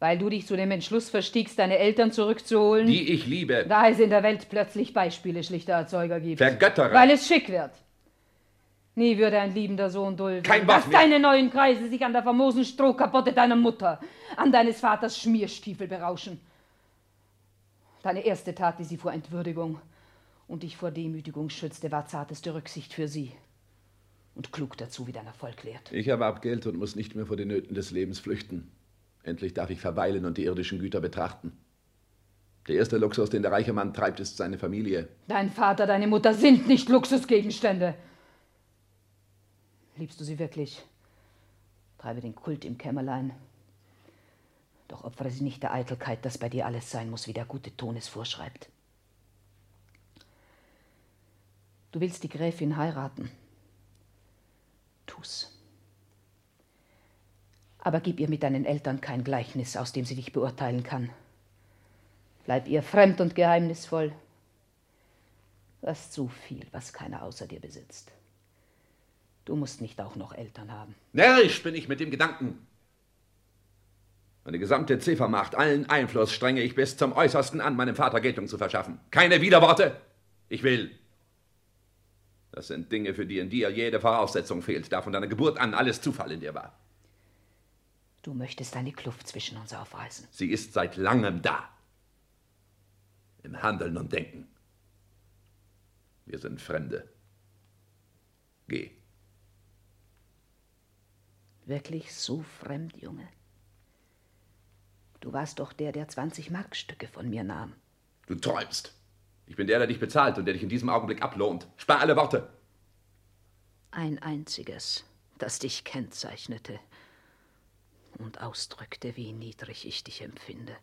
Weil du dich zu dem Entschluss verstiegst, deine Eltern zurückzuholen? Die ich liebe. Da es in der Welt plötzlich Beispiele schlichter Erzeuger gibt. Vergöttere. Weil es schick wird. Nie würde ein liebender Sohn dulden, Kein dass mehr. deine neuen Kreise sich an der famosen Strohkapotte deiner Mutter, an deines Vaters Schmierstiefel berauschen. Deine erste Tat, die sie vor Entwürdigung und dich vor Demütigung schützte, war zarteste Rücksicht für sie. Und klug dazu, wie dein Erfolg lehrt. Ich erwarb Geld und muss nicht mehr vor den Nöten des Lebens flüchten. Endlich darf ich verweilen und die irdischen Güter betrachten. Der erste Luxus, den der reiche Mann treibt, ist seine Familie. Dein Vater, deine Mutter sind nicht Luxusgegenstände. Liebst du sie wirklich? Treibe den Kult im Kämmerlein. Doch opfere sie nicht der Eitelkeit, dass bei dir alles sein muss, wie der gute Ton es vorschreibt. Du willst die Gräfin heiraten. Tu's. Aber gib ihr mit deinen Eltern kein Gleichnis, aus dem sie dich beurteilen kann. Bleib ihr fremd und geheimnisvoll. Du hast zu viel, was keiner außer dir besitzt. Du musst nicht auch noch Eltern haben. Närrisch bin ich mit dem Gedanken. Meine gesamte Ziffermacht, allen Einfluss strenge ich bis zum Äußersten an, meinem Vater Geltung zu verschaffen. Keine Widerworte. Ich will. Das sind Dinge, für die in dir jede Voraussetzung fehlt, da von deiner Geburt an alles Zufall in dir war. Du möchtest eine Kluft zwischen uns aufreißen. Sie ist seit langem da. Im Handeln und Denken. Wir sind Fremde. Geh. Wirklich so fremd, Junge? Du warst doch der, der 20 Markstücke von mir nahm. Du träumst. Ich bin der, der dich bezahlt und der dich in diesem Augenblick ablohnt. Spar alle Worte. Ein einziges, das dich kennzeichnete. Und ausdrückte, wie niedrig ich dich empfinde.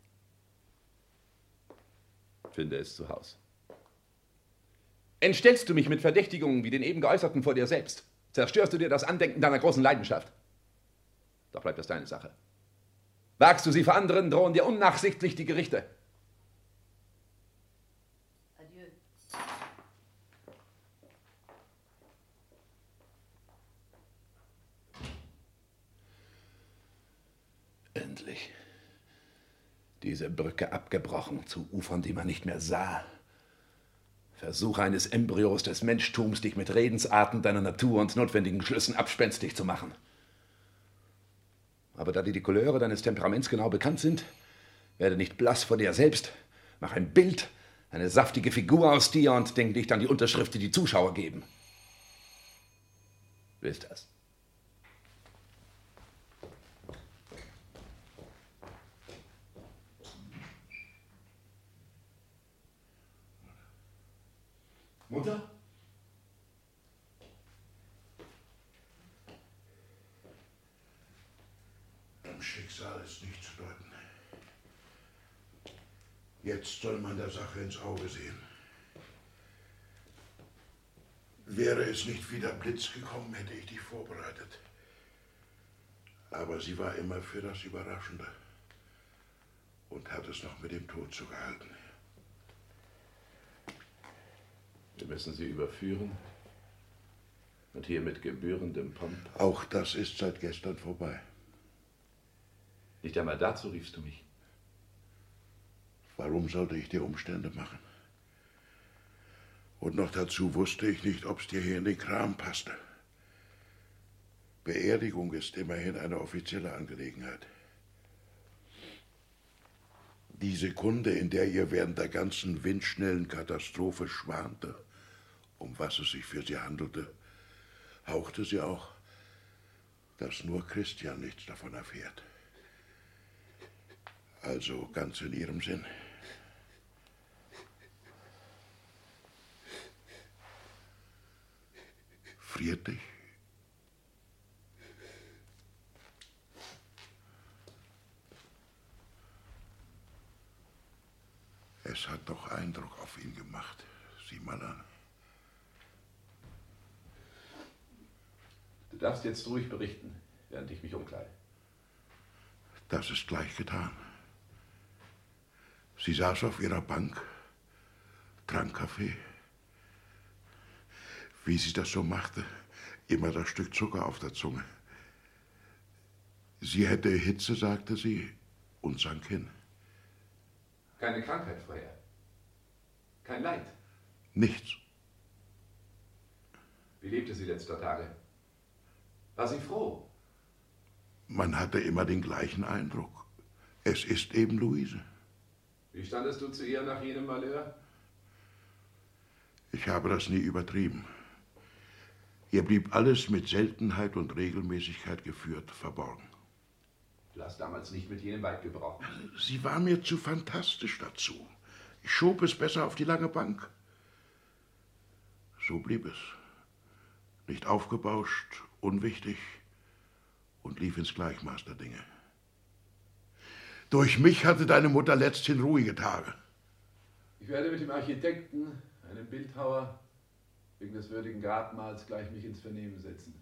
Finde es zu Haus. Entstellst du mich mit Verdächtigungen wie den eben geäußerten vor dir selbst? Zerstörst du dir das Andenken deiner großen Leidenschaft? Doch bleibt das deine Sache. Wagst du sie vor anderen, drohen dir unnachsichtlich die Gerichte. Adieu. Endlich. Diese Brücke abgebrochen zu Ufern, die man nicht mehr sah. Versuch eines Embryos des Menschtums, dich mit Redensarten deiner Natur und notwendigen Schlüssen abspenstig zu machen. Aber da dir die Couleure deines Temperaments genau bekannt sind, werde nicht blass vor dir selbst, mach ein Bild, eine saftige Figur aus dir und denk nicht an die Unterschrift, die die Zuschauer geben. Wie ist das? Mutter? Am Schicksal ist nicht zu deuten. Jetzt soll man der Sache ins Auge sehen. Wäre es nicht wieder Blitz gekommen, hätte ich dich vorbereitet. Aber sie war immer für das Überraschende und hat es noch mit dem Tod zu gehalten. Wir müssen sie überführen. Und hier mit gebührendem Pomp. Auch das ist seit gestern vorbei. Nicht einmal dazu riefst du mich. Warum sollte ich dir Umstände machen? Und noch dazu wusste ich nicht, ob es dir hier in den Kram passte. Beerdigung ist immerhin eine offizielle Angelegenheit. Die Sekunde, in der ihr während der ganzen windschnellen Katastrophe schwante, um was es sich für sie handelte, hauchte sie auch, dass nur Christian nichts davon erfährt. Also ganz in ihrem Sinn. Friert dich? Es hat doch Eindruck auf ihn gemacht. Sieh mal an. Du darfst jetzt ruhig berichten, während ich mich umkleide. Das ist gleich getan. Sie saß auf ihrer Bank, trank Kaffee. Wie sie das so machte, immer das Stück Zucker auf der Zunge. Sie hätte Hitze, sagte sie, und sank hin. Keine Krankheit vorher. Kein Leid. Nichts. Wie lebte sie letzter Tage? War sie froh? Man hatte immer den gleichen Eindruck. Es ist eben Luise. Wie standest du zu ihr nach jenem Malheur? Ich habe das nie übertrieben. Ihr blieb alles mit Seltenheit und Regelmäßigkeit geführt, verborgen. Du hast damals nicht mit jenem Weib gebrochen. Sie war mir zu fantastisch dazu. Ich schob es besser auf die lange Bank. So blieb es. Nicht aufgebauscht, unwichtig und lief ins Gleichmaß der Dinge. Durch mich hatte deine Mutter letzthin ruhige Tage. Ich werde mit dem Architekten, einem Bildhauer, wegen des würdigen Grabmals gleich mich ins Vernehmen setzen.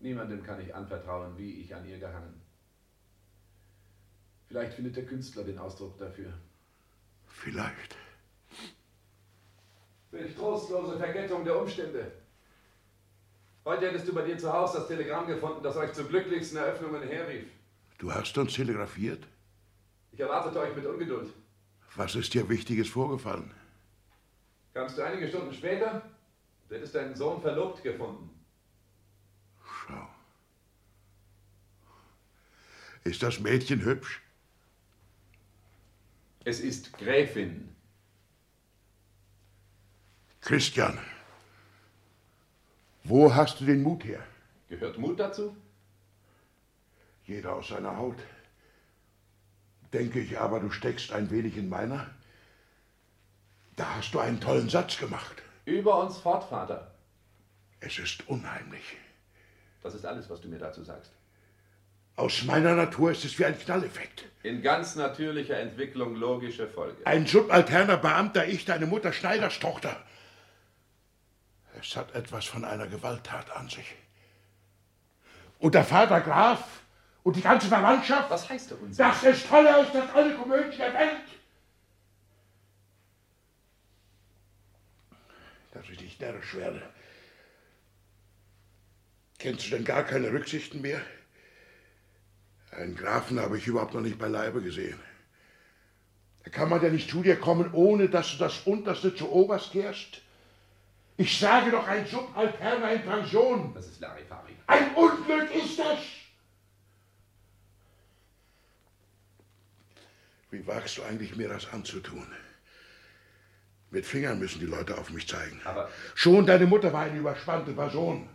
Niemandem kann ich anvertrauen, wie ich an ihr gehangen. Vielleicht findet der Künstler den Ausdruck dafür. Vielleicht. Welch trostlose Verkettung der Umstände. Heute hättest du bei dir zu Hause das Telegramm gefunden, das euch zur glücklichsten Eröffnungen herrief. Du hast uns telegrafiert? Ich erwartete euch mit Ungeduld. Was ist dir Wichtiges vorgefallen? Kamst du einige Stunden später, du hättest deinen Sohn verlobt gefunden. Schau. Ist das Mädchen hübsch? Es ist Gräfin. Christian, wo hast du den Mut her? Gehört Mut dazu? Jeder aus seiner Haut. Denke ich aber, du steckst ein wenig in meiner. Da hast du einen tollen Satz gemacht. Über uns fort, Vater. Es ist unheimlich. Das ist alles, was du mir dazu sagst. Aus meiner Natur ist es wie ein Knalleffekt. In ganz natürlicher Entwicklung logische Folge. Ein subalterner Beamter, ich, deine Mutter Schneiders Tochter. Es hat etwas von einer Gewalttat an sich. Und der Vater Graf und die ganze Verwandtschaft. Was heißt der Unsinn? Das ist toller als das alle Komödie der Welt. Dass ich nicht närrisch werde. Kennst du denn gar keine Rücksichten mehr? Einen Grafen habe ich überhaupt noch nicht beileibe gesehen. Da kann man ja nicht zu dir kommen, ohne dass du das Unterste zu Oberst kehrst. Ich sage doch ein Subalterner in Pension. Das ist Larifari. Ein Unglück ist das! Wie wagst du eigentlich, mir das anzutun? Mit Fingern müssen die Leute auf mich zeigen. Aber Schon deine Mutter war eine überspannte Person.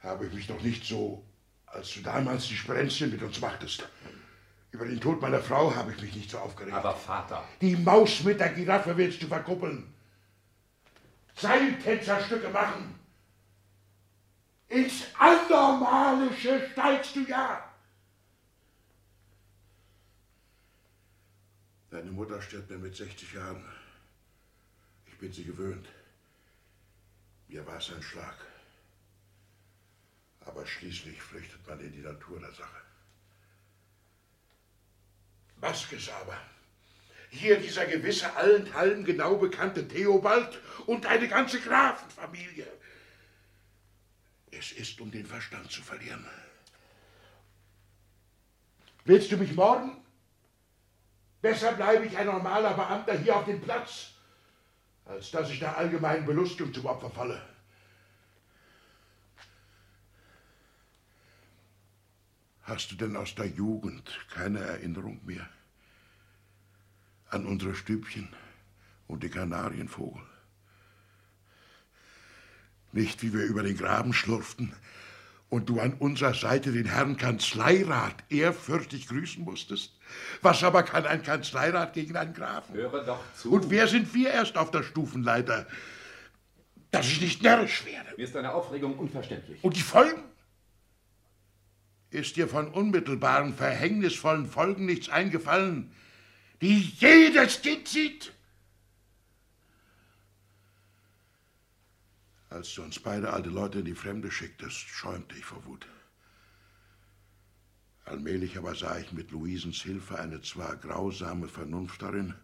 Habe ich mich doch nicht so, als du damals die Sprenzchen mit uns machtest. Über den Tod meiner Frau habe ich mich nicht so aufgeregt. Aber Vater. Die Maus mit der Giraffe willst du verkuppeln. Seiltänzerstücke machen. Ins Anormalische steigst du ja. Deine Mutter stirbt mir mit 60 Jahren. Ich bin sie gewöhnt. Mir war es ein Schlag. Aber schließlich flüchtet man in die Natur der Sache. Maskes aber. Hier dieser gewisse allenthalben genau bekannte Theobald und eine ganze Grafenfamilie. Es ist, um den Verstand zu verlieren. Willst du mich morden? Besser bleibe ich ein normaler Beamter hier auf dem Platz, als dass ich der allgemeinen Belustigung zum Opfer falle. Hast du denn aus der Jugend keine Erinnerung mehr an unsere Stübchen und den Kanarienvogel? Nicht, wie wir über den Graben schlurften und du an unserer Seite den Herrn Kanzleirat ehrfürchtig grüßen musstest? Was aber kann ein Kanzleirat gegen einen Grafen? Höre doch zu. Und wer sind wir erst auf der Stufenleiter? Dass ich nicht närrisch werde. Mir ist deine Aufregung unverständlich. Und die Folgen? Ist dir von unmittelbaren, verhängnisvollen Folgen nichts eingefallen, die jedes Kind sieht? Als du uns beide alte Leute in die Fremde schicktest, schäumte ich vor Wut. Allmählich aber sah ich mit Luisens Hilfe eine zwar grausame Vernunft darin,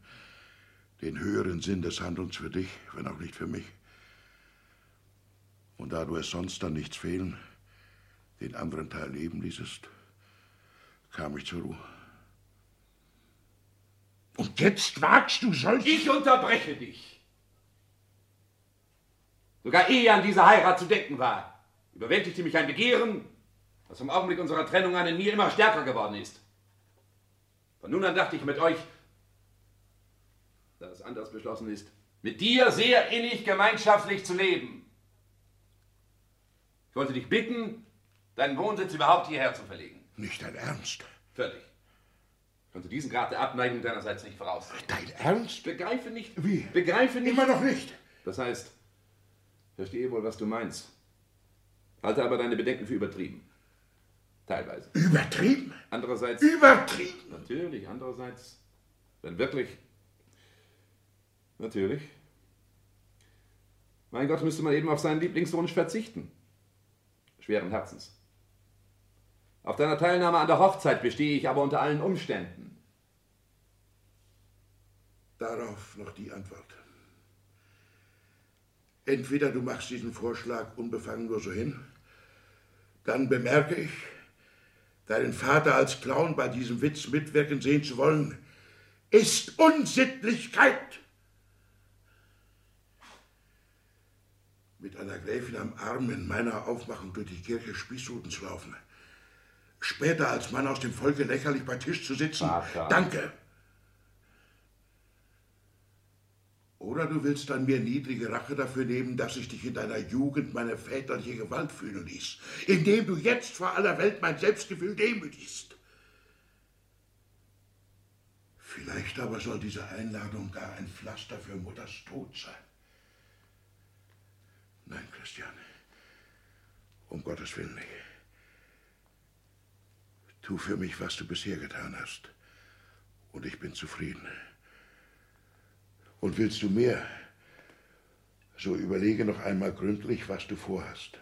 den höheren Sinn des Handelns für dich, wenn auch nicht für mich. Und da du es sonst an nichts fehlen, den anderen Teil leben ließest, kam ich zur Ruhe. Und jetzt wagst du solch... Ich unterbreche dich. Sogar ehe an diese Heirat zu denken war, überwältigte mich ein Begehren, das im Augenblick unserer Trennung an in mir immer stärker geworden ist. Von nun an dachte ich mit euch, da es anders beschlossen ist, mit dir sehr innig gemeinschaftlich zu leben. Ich wollte dich bitten, deinen Wohnsitz überhaupt hierher zu verlegen. Nicht dein Ernst? Völlig. Ich konnte diesen Grad der Abneigung deinerseits nicht voraussehen. Dein Ernst? Begreife nicht. Wie? Begreife nicht. Immer noch nicht. Das heißt, verstehe wohl, was du meinst. Halte aber deine Bedenken für übertrieben. Teilweise. Übertrieben? Andererseits. Übertrieben? Natürlich, andererseits. Wenn wirklich. Natürlich. Mein Gott, müsste man eben auf seinen Lieblingswunsch verzichten. Schweren Herzens. Auf deiner Teilnahme an der Hochzeit bestehe ich aber unter allen Umständen. Darauf noch die Antwort. Entweder du machst diesen Vorschlag unbefangen nur so hin, dann bemerke ich, deinen Vater als Clown bei diesem Witz mitwirken sehen zu wollen, ist Unsittlichkeit. Mit einer Gräfin am Arm in meiner Aufmachung durch die Kirche Spießruten zu laufen. Später als Mann aus dem Volke lächerlich bei Tisch zu sitzen. Vater. Danke. Oder du willst an mir niedrige Rache dafür nehmen, dass ich dich in deiner Jugend meine väterliche Gewalt fühlen ließ, indem du jetzt vor aller Welt mein Selbstgefühl demütigst. Vielleicht aber soll diese Einladung gar ein Pflaster für Mutters Tod sein. Nein, Christian, um Gottes Willen nicht. Tu für mich, was du bisher getan hast. Und ich bin zufrieden. Und willst du mehr, so überlege noch einmal gründlich, was du vorhast.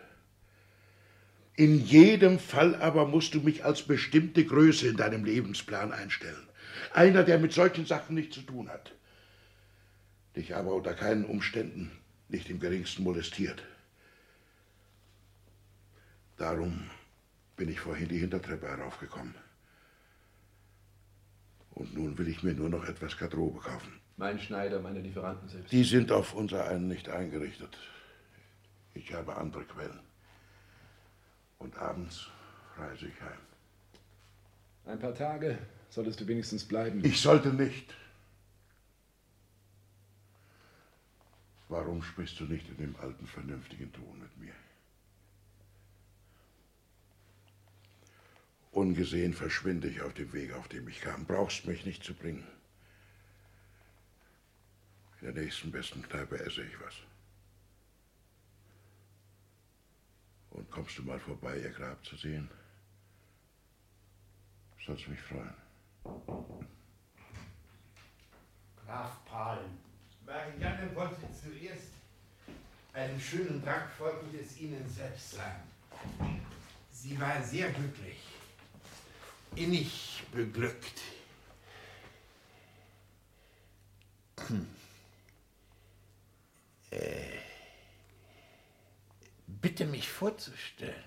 In jedem Fall aber musst du mich als bestimmte Größe in deinem Lebensplan einstellen. Einer, der mit solchen Sachen nichts zu tun hat. Dich aber unter keinen Umständen nicht im geringsten molestiert. Darum bin ich vorhin die Hintertreppe heraufgekommen. Und nun will ich mir nur noch etwas Garderobe kaufen. Mein Schneider, meine Lieferanten selbst. Die sind auf unser einen nicht eingerichtet. Ich habe andere Quellen. Und abends reise ich heim. Ein paar Tage solltest du wenigstens bleiben. Ich sollte nicht. Warum sprichst du nicht in dem alten, vernünftigen Ton mit mir? Ungesehen verschwinde ich auf dem Weg, auf dem ich kam. Brauchst mich nicht zu bringen. In der nächsten besten Kneipe esse ich was. Und kommst du mal vorbei, ihr Grab zu sehen? Sollst mich freuen. Graf Palm, Marianne wollte zuerst einen schönen Dank folgend es Ihnen selbst sagen. Sie war sehr glücklich, innig beglückt. Äh, bitte mich vorzustellen.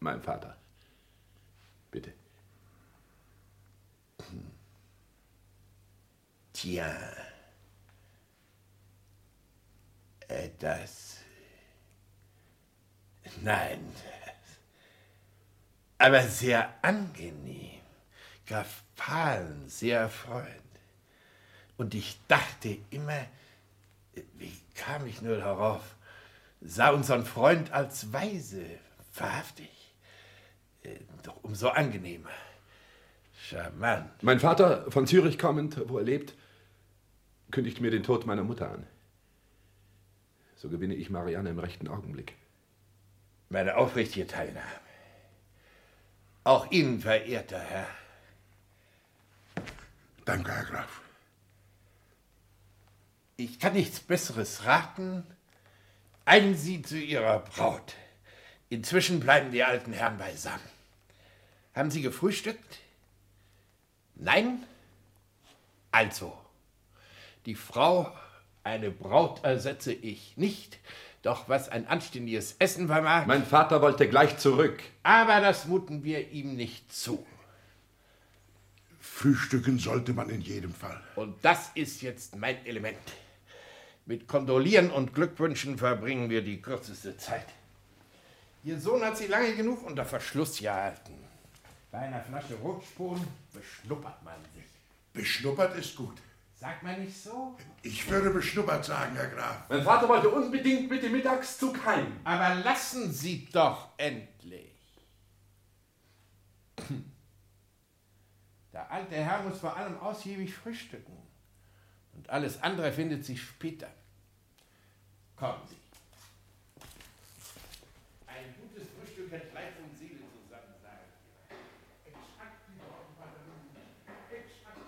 Mein Vater. Bitte. Tja. Äh, das. Nein. Aber sehr angenehm. Graf Pahlen, sehr freund. Und ich dachte immer, wie kam ich nur darauf, sah unseren Freund als weise, wahrhaftig. Äh, Doch umso angenehmer. Charmant. Mein Vater, von Zürich kommend, wo er lebt, kündigt mir den Tod meiner Mutter an. So gewinne ich Marianne im rechten Augenblick. Meine aufrichtige Teilnahme. Auch Ihnen, verehrter Herr. Danke, Herr Graf. Ich kann nichts Besseres raten. Eilen Sie zu Ihrer Braut. Inzwischen bleiben die alten Herren beisammen. Haben Sie gefrühstückt? Nein? Also, die Frau, eine Braut ersetze ich nicht, doch was ein anständiges Essen vermag. Mein Vater wollte gleich zurück. Aber das muten wir ihm nicht zu. Frühstücken sollte man in jedem Fall. Und das ist jetzt mein Element. Mit Kondolieren und Glückwünschen verbringen wir die kürzeste Zeit. Ihr Sohn hat sie lange genug unter Verschluss gehalten. Bei einer Flasche Rotspon beschnuppert man sich. Beschnuppert ist gut. Sagt man nicht so? Ich würde beschnuppert sagen, Herr Graf. Mein Vater wollte unbedingt bitte mittags zu Keim. Aber lassen Sie doch endlich. Der alte Herr muss vor allem ausgiebig frühstücken. Und alles andere findet sich später. Kommen Sie. Ein gutes Frühstück hält Leib und Seele zusammen, sage ich. Exakt die Worte, Vater. Exakt.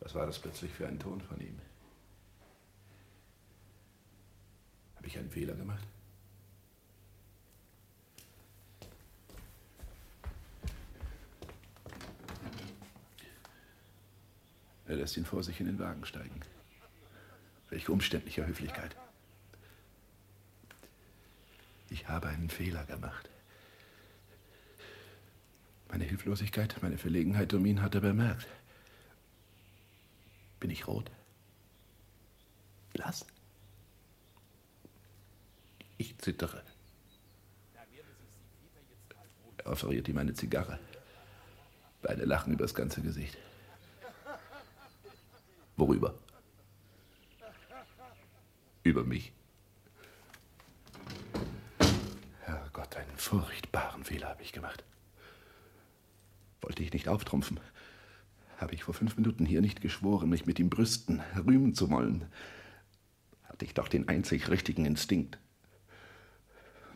Was war das plötzlich für ein Ton von ihm? Habe ich einen Fehler gemacht? Er lässt ihn vor sich in den Wagen steigen. Welche umständliche Höflichkeit. Ich habe einen Fehler gemacht. Meine Hilflosigkeit, meine Verlegenheit um ihn hat er bemerkt. Bin ich rot? Blass? Ich zittere. Er offeriert ihm eine Zigarre. Beide lachen übers ganze Gesicht. Worüber? Über mich. Herrgott, einen furchtbaren Fehler habe ich gemacht. Wollte ich nicht auftrumpfen, habe ich vor fünf Minuten hier nicht geschworen, mich mit ihm brüsten, rühmen zu wollen, hatte ich doch den einzig richtigen Instinkt.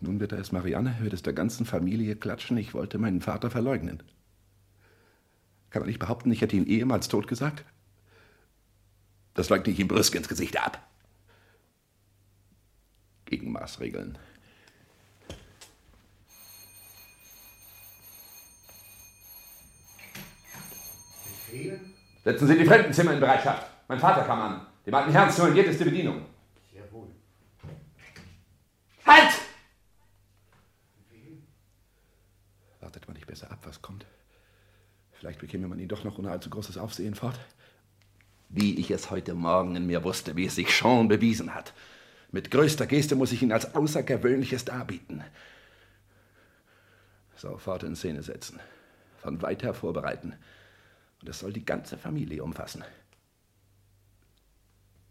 Nun wird er es Marianne, wird es der ganzen Familie klatschen, ich wollte meinen Vater verleugnen. Kann er nicht behaupten, ich hätte ihn ehemals tot gesagt? Das leugne ich ihm brüsk ins Gesicht ab. Gegen Maßregeln. Setzen Sie die Fremdenzimmer in Bereitschaft. Mein Vater kam an. Dem alten Herrn ist die Bedienung. Jawohl. Halt! Wartet man nicht besser ab, was kommt? Vielleicht bekäme man ihn doch noch ohne allzu großes Aufsehen fort. Wie ich es heute Morgen in mir wusste, wie es sich schon bewiesen hat. Mit größter Geste muss ich ihn als Außergewöhnliches darbieten. Sofort in Szene setzen. Von weit her vorbereiten. Und es soll die ganze Familie umfassen.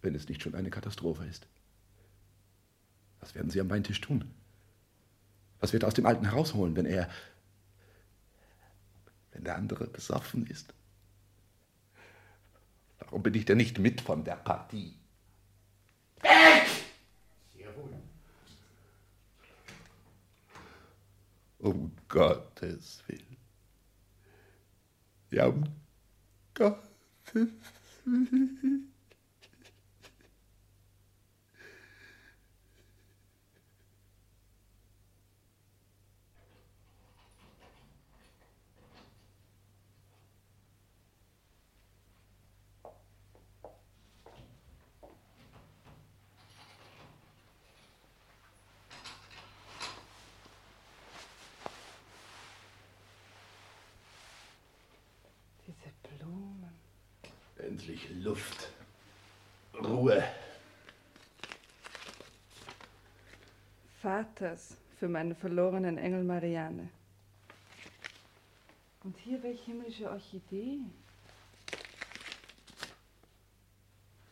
Wenn es nicht schon eine Katastrophe ist. Was werden Sie am Weintisch tun? Was wird er aus dem Alten herausholen, wenn er. wenn der andere besoffen ist? Warum bin ich denn nicht mit von der Partie? Weg! Jawohl. Um Gottes Willen. Ja, um Gottes Willen. Diese Blumen. Endlich Luft. Ruhe. Vaters für meinen verlorenen Engel Marianne. Und hier welche himmlische Orchidee.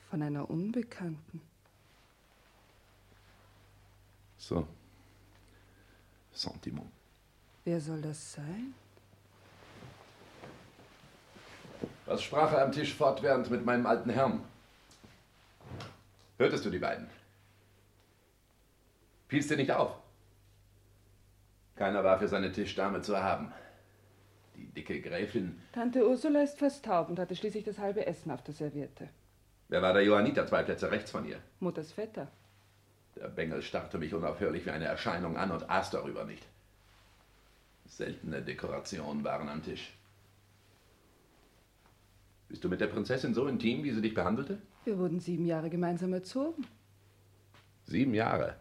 Von einer Unbekannten. So. Sentiment. Wer soll das sein? Was sprach er am Tisch fortwährend mit meinem alten Herrn? Hörtest du die beiden? Fiel's dir nicht auf? Keiner war für seine Tischdame zu haben. Die dicke Gräfin. Tante Ursula ist fast taub und hatte schließlich das halbe Essen auf der Serviette. Wer war der Johanniter, zwei Plätze rechts von ihr? Mutters Vetter. Der Bengel starrte mich unaufhörlich wie eine Erscheinung an und aß darüber nicht. Seltene Dekorationen waren am Tisch. Bist du mit der Prinzessin so intim, wie sie dich behandelte? Wir wurden sieben Jahre gemeinsam erzogen. Sieben Jahre.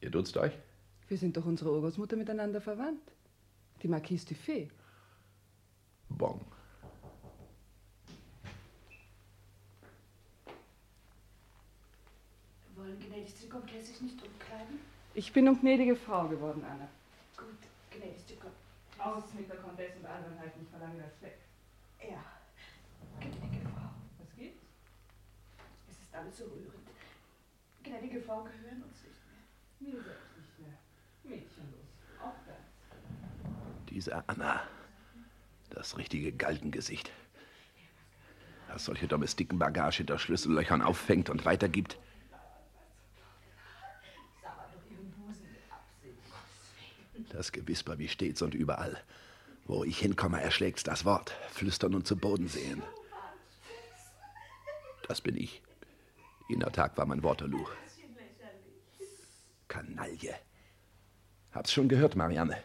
Ihr duzt euch? Wir sind durch unsere Urgroßmutter miteinander verwandt. Die Marquise Dufay. Bon. Wollen gnädigste Komtesse sich nicht umkleiden? Ich bin um gnädige Frau geworden, Anna. Gut, gnädigste Komtesse. Aus mit der Komtesse und Albernheit, ich verlange das weg. Ja, gnädige Frau. Was gibt's? Es ist alles so rührend. Gnädige Frau gehören uns nicht mehr. Mir selbst nicht mehr. Mädchenlos. Aufwärts. Diese Anna. Das richtige Galgengesicht. Das solche Domestikenbagage hinter Schlüssellöchern auffängt und weitergibt. Das Gewisper wie stets und überall. Wo ich hinkomme, erschlägt's das Wort. Flüstern und zu Boden sehen. Das bin ich. Jener Tag war mein Waterloo. Kanaille. Hab's schon gehört, Marianne.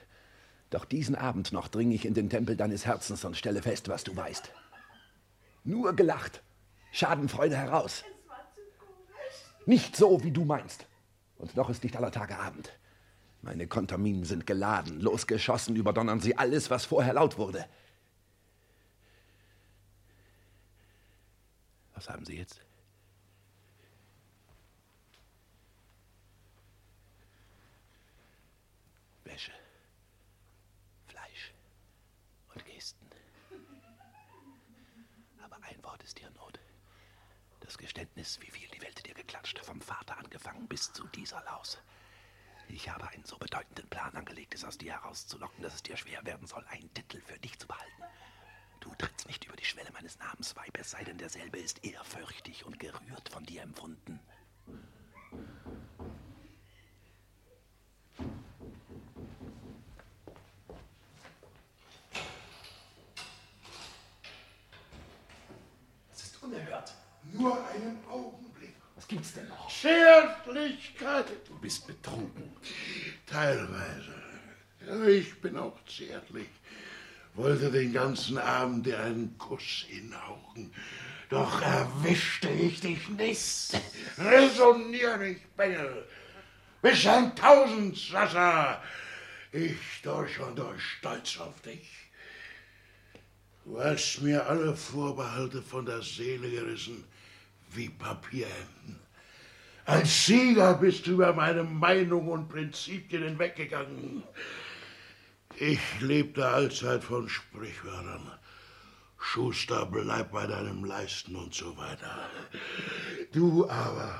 Doch diesen Abend noch dringe ich in den Tempel deines Herzens und stelle fest, was du weißt. Nur gelacht. Schadenfreude heraus. Nicht so, wie du meinst. Und noch ist nicht aller Tage Abend. Meine Kontaminen sind geladen, losgeschossen, überdonnern sie alles, was vorher laut wurde. Was haben Sie jetzt? Wäsche, Fleisch und Gesten. Aber ein Wort ist dir Not. Das Geständnis, wie viel die Welt dir geklatscht, vom Vater angefangen bis zu dieser Laus. Ich habe einen so bedeutenden Plan angelegt, es aus dir herauszulocken, dass es dir schwer werden soll, einen Titel für dich zu behalten. Du trittst nicht über die Schwelle meines Namens, Weib, es sei denn, derselbe ist ehrfürchtig und gerührt von dir empfunden. Es ist unerhört. Nur einen Augen. Gibt's denn noch? Zärtlichkeit. Du bist betrunken. Teilweise. Ja, ich bin auch zärtlich. Wollte den ganzen Abend dir einen Kuss hinhauchen. Doch erwischte ich dich nicht. Resonier nicht, Bengel. Bis ein Tausend, Sasa. Ich durch und durch stolz auf dich. Du hast mir alle Vorbehalte von der Seele gerissen, wie Papierhemden. Als Sieger bist du über meine Meinung und Prinzipien hinweggegangen. Ich lebte allzeit von Sprichwörtern. Schuster, bleib bei deinem Leisten und so weiter. Du aber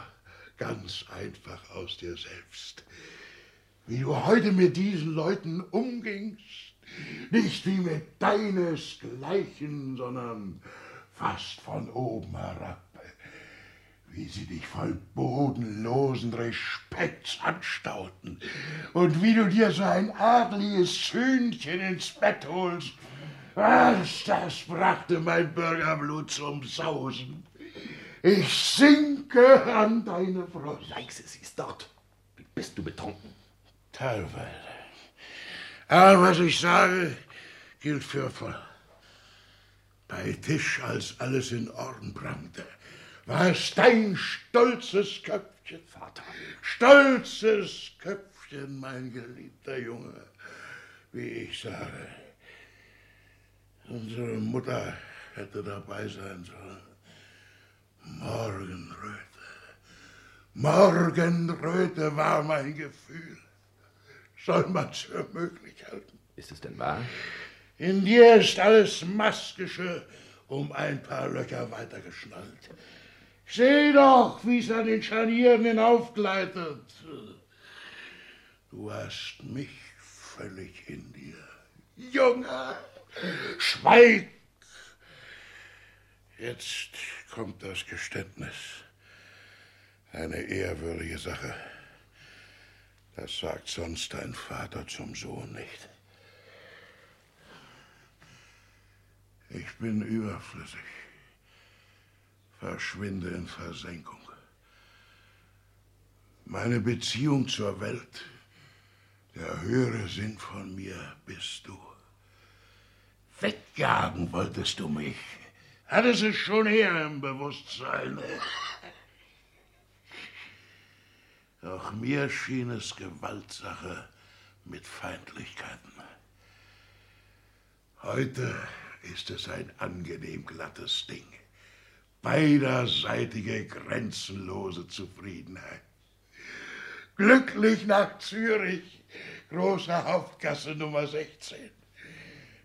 ganz einfach aus dir selbst. Wie du heute mit diesen Leuten umgingst, nicht wie mit deinesgleichen, sondern fast von oben herab wie sie dich voll bodenlosen Respekts anstauten und wie du dir so ein adliges Hühnchen ins Bett holst. Was, das brachte mein Bürgerblut zum Sausen. Ich sinke an deine Brust. Leise, sie ist dort. Wie bist du betrunken? Teilweise. Aber was ich sage, gilt für voll. Bei Tisch, als alles in Orden brannte, war es dein stolzes Köpfchen, Vater. Stolzes Köpfchen, mein geliebter Junge, wie ich sage. Unsere Mutter hätte dabei sein sollen. Morgenröte. Morgenröte war mein Gefühl. Soll man's für möglich halten? Ist es denn wahr? In dir ist alles Maskische um ein paar Löcher weitergeschnallt. Seh doch, wie's an den Scharnieren hinaufgleitet. Du hast mich völlig in dir. Junge, schweig! Jetzt kommt das Geständnis. Eine ehrwürdige Sache. Das sagt sonst dein Vater zum Sohn nicht. Ich bin überflüssig verschwinde in Versenkung. Meine Beziehung zur Welt, der höhere Sinn von mir bist du. Wegjagen wolltest du mich. Hattest es schon eher im Bewusstsein. Doch mir schien es Gewaltsache mit Feindlichkeiten. Heute ist es ein angenehm glattes Ding beiderseitige, grenzenlose Zufriedenheit. Glücklich nach Zürich, große Hauptgasse Nummer 16.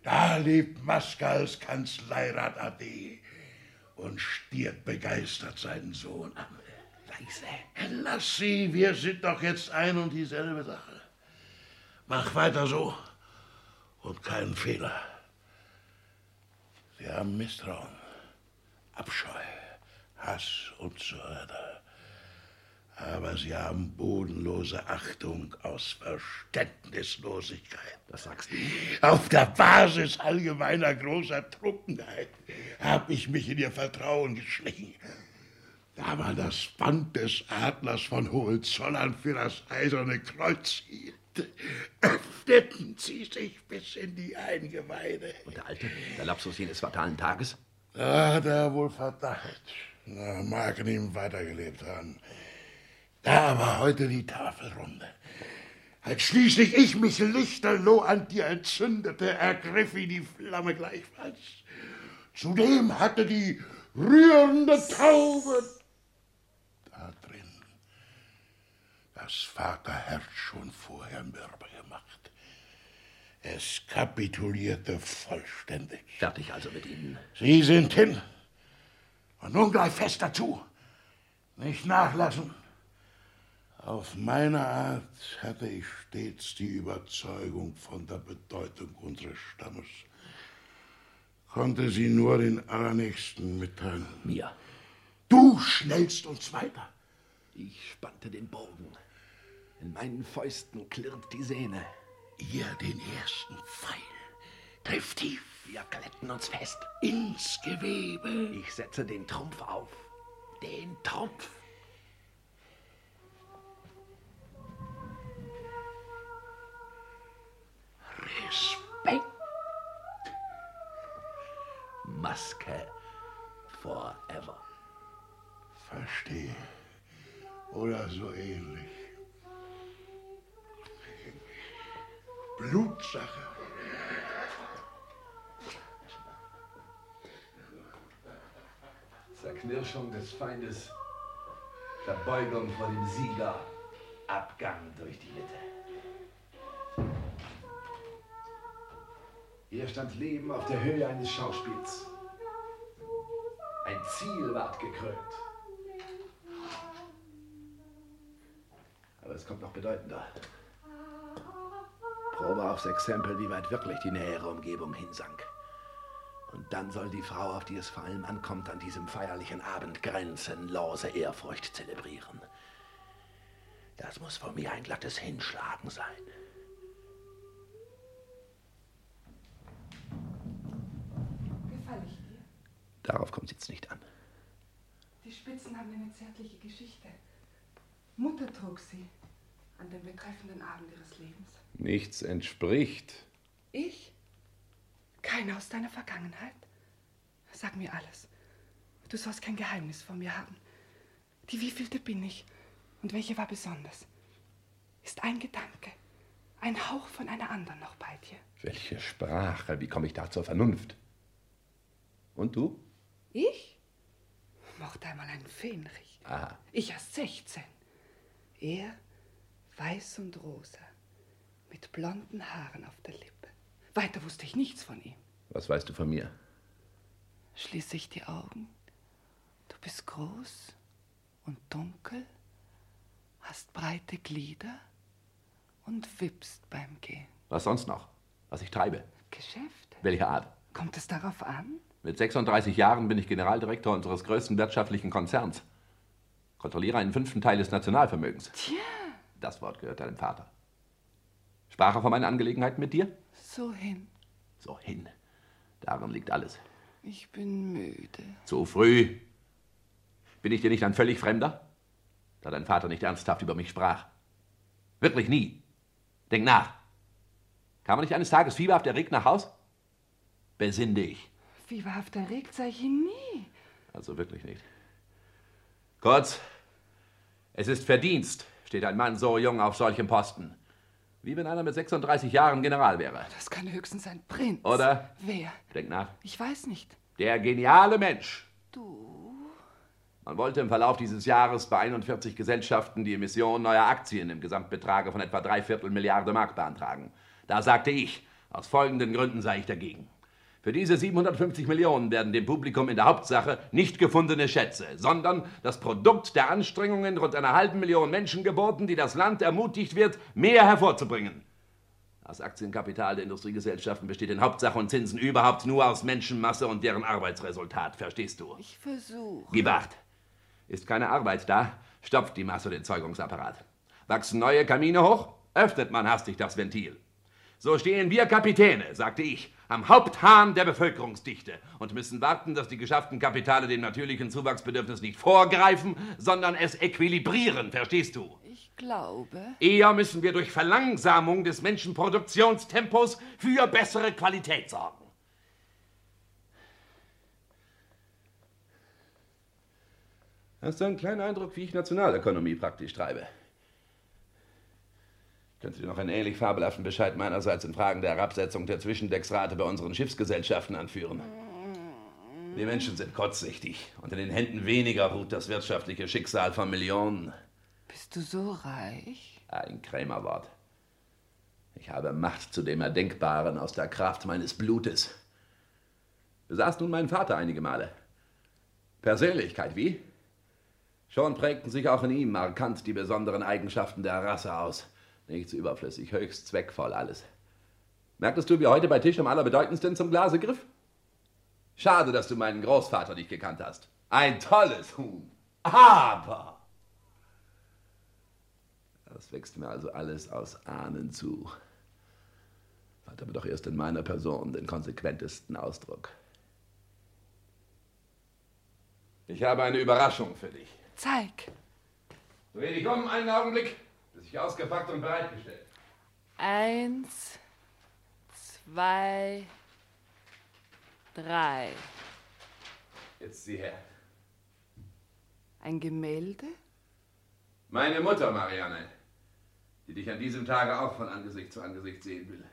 Da lebt Maske als Kanzleirat AD und stiert begeistert seinen Sohn an. Leise. Lass sie, wir sind doch jetzt ein und dieselbe Sache. Mach weiter so und keinen Fehler. Sie haben Misstrauen. Abscheu, Hass und so weiter. Aber sie haben bodenlose Achtung aus Verständnislosigkeit. Das sagst du? Auf der Basis allgemeiner großer Trunkenheit habe ich mich in ihr Vertrauen geschlichen. Da man das Band des Adlers von Hohenzollern für das Eiserne Kreuz hielt, öffneten sie sich bis in die Eingeweide. Und der Alte, der Lapsus jenes fatalen Tages? Da hat er wohl Verdacht. Na, mag in ihm weitergelebt haben. Da war heute die Tafelrunde. Als schließlich ich mich lichterloh an dir entzündete, ergriff ihn die Flamme gleichfalls. Zudem hatte die rührende Taube da drin das Vaterherz schon vorher mürbe gemacht. Es kapitulierte vollständig. Fertig also mit Ihnen. Sie sind hin. Und nun gleich fest dazu. Nicht nachlassen. Auf meine Art hatte ich stets die Überzeugung von der Bedeutung unseres Stammes. Konnte sie nur den Allernächsten mitteilen. Mir. Du schnellst uns weiter. Ich spannte den Bogen. In meinen Fäusten klirrt die Sehne. Ihr den ersten Pfeil. Trifft tief. Wir kletten uns fest. Ins Gewebe. Ich setze den Trumpf auf. den Trumpf. Respekt. Maske forever. Verstehe. Oder so ähnlich. Blutsache. Zerknirschung des Feindes, Verbeugung vor dem Sieger, Abgang durch die Mitte. Hier stand Leben auf der Höhe eines Schauspiels. Ein Ziel ward gekrönt. Aber es kommt noch bedeutender. Probe aufs Exempel, wie weit wirklich die nähere Umgebung hinsank. Und dann soll die Frau, auf die es vor allem ankommt, an diesem feierlichen Abend grenzenlose Ehrfurcht zelebrieren. Das muss von mir ein glattes Hinschlagen sein. Gefall ich dir? Darauf kommt es jetzt nicht an. Die Spitzen haben eine zärtliche Geschichte. Mutter trug sie an dem betreffenden Abend ihres Lebens. Nichts entspricht. Ich? Keiner aus deiner Vergangenheit? Sag mir alles. Du sollst kein Geheimnis vor mir haben. Die wievielte bin ich und welche war besonders? Ist ein Gedanke, ein Hauch von einer anderen noch bei dir? Welche Sprache? Wie komme ich da zur Vernunft? Und du? Ich? Mochte einmal einen Fähnrich. Aha. Ich erst 16. Er weiß und rosa, mit blonden Haaren auf der Lippe. Weiter wusste ich nichts von ihm. Was weißt du von mir? Schließe ich die Augen. Du bist groß und dunkel, hast breite Glieder und wippst beim Gehen. Was sonst noch? Was ich treibe? Geschäfte? Welche Art? Kommt es darauf an? Mit 36 Jahren bin ich Generaldirektor unseres größten wirtschaftlichen Konzerns. Kontrolliere einen fünften Teil des Nationalvermögens. Tja, Das Wort gehört deinem Vater. Sprach er von meinen Angelegenheiten mit dir? so hin. So hin. Darin liegt alles. Ich bin müde. Zu früh. Bin ich dir nicht ein völlig Fremder? Da dein Vater nicht ernsthaft über mich sprach. Wirklich nie. Denk nach. Kam er nicht eines Tages fieberhaft erregt nach Haus? Besinn dich. Fieberhaft erregt sei ich ihn nie. Also wirklich nicht. Kurz, es ist Verdienst, steht ein Mann so jung auf solchem Posten. Wie wenn einer mit 36 Jahren General wäre. Das kann höchstens ein Prinz. Oder? Wer? Denk nach. Ich weiß nicht. Der geniale Mensch. Du? Man wollte im Verlauf dieses Jahres bei 41 Gesellschaften die Emission neuer Aktien im Gesamtbetrage von etwa dreiviertel Milliarde Mark beantragen. Da sagte ich, aus folgenden Gründen sei ich dagegen. Für diese 750 Millionen werden dem Publikum in der Hauptsache nicht gefundene Schätze, sondern das Produkt der Anstrengungen rund einer halben Million Menschen geboten, die das Land ermutigt wird, mehr hervorzubringen. Das Aktienkapital der Industriegesellschaften besteht in Hauptsache und Zinsen überhaupt nur aus Menschenmasse und deren Arbeitsresultat, verstehst du? Ich versuche. Gib acht. Ist keine Arbeit da, stopft die Masse den Zeugungsapparat. Wachsen neue Kamine hoch, öffnet man hastig das Ventil. So stehen wir Kapitäne, sagte ich, am Haupthahn der Bevölkerungsdichte und müssen warten, dass die geschafften Kapitale dem natürlichen Zuwachsbedürfnis nicht vorgreifen, sondern es equilibrieren, verstehst du? Ich glaube. Eher müssen wir durch Verlangsamung des Menschenproduktionstempos für bessere Qualität sorgen. Hast du einen kleinen Eindruck, wie ich Nationalökonomie praktisch treibe? Könnte dir noch einen ähnlich fabelhaften Bescheid meinerseits in Fragen der Herabsetzung der Zwischendecksrate bei unseren Schiffsgesellschaften anführen. Die Menschen sind kurzsichtig und in den Händen weniger ruht das wirtschaftliche Schicksal von Millionen. Bist du so reich? Ein Krämerwort. Ich habe Macht zu dem Erdenkbaren aus der Kraft meines Blutes. Besaß nun mein Vater einige Male. Persönlichkeit, wie? Schon prägten sich auch in ihm markant die besonderen Eigenschaften der Rasse aus. Nichts überflüssig, höchst zweckvoll alles. Merktest du, wie heute bei Tisch am allerbedeutendsten zum Glase griff? Schade, dass du meinen Großvater nicht gekannt hast. Ein tolles Huhn. Aber das wächst mir also alles aus Ahnen zu. Hat aber doch erst in meiner Person den konsequentesten Ausdruck. Ich habe eine Überraschung für dich. Zeig. Dreh dich um einen Augenblick. Ist ausgepackt und bereitgestellt. Eins, zwei, drei. Jetzt sieh her. Ein Gemälde? Meine Mutter, Marianne, die dich an diesem Tage auch von Angesicht zu Angesicht sehen will.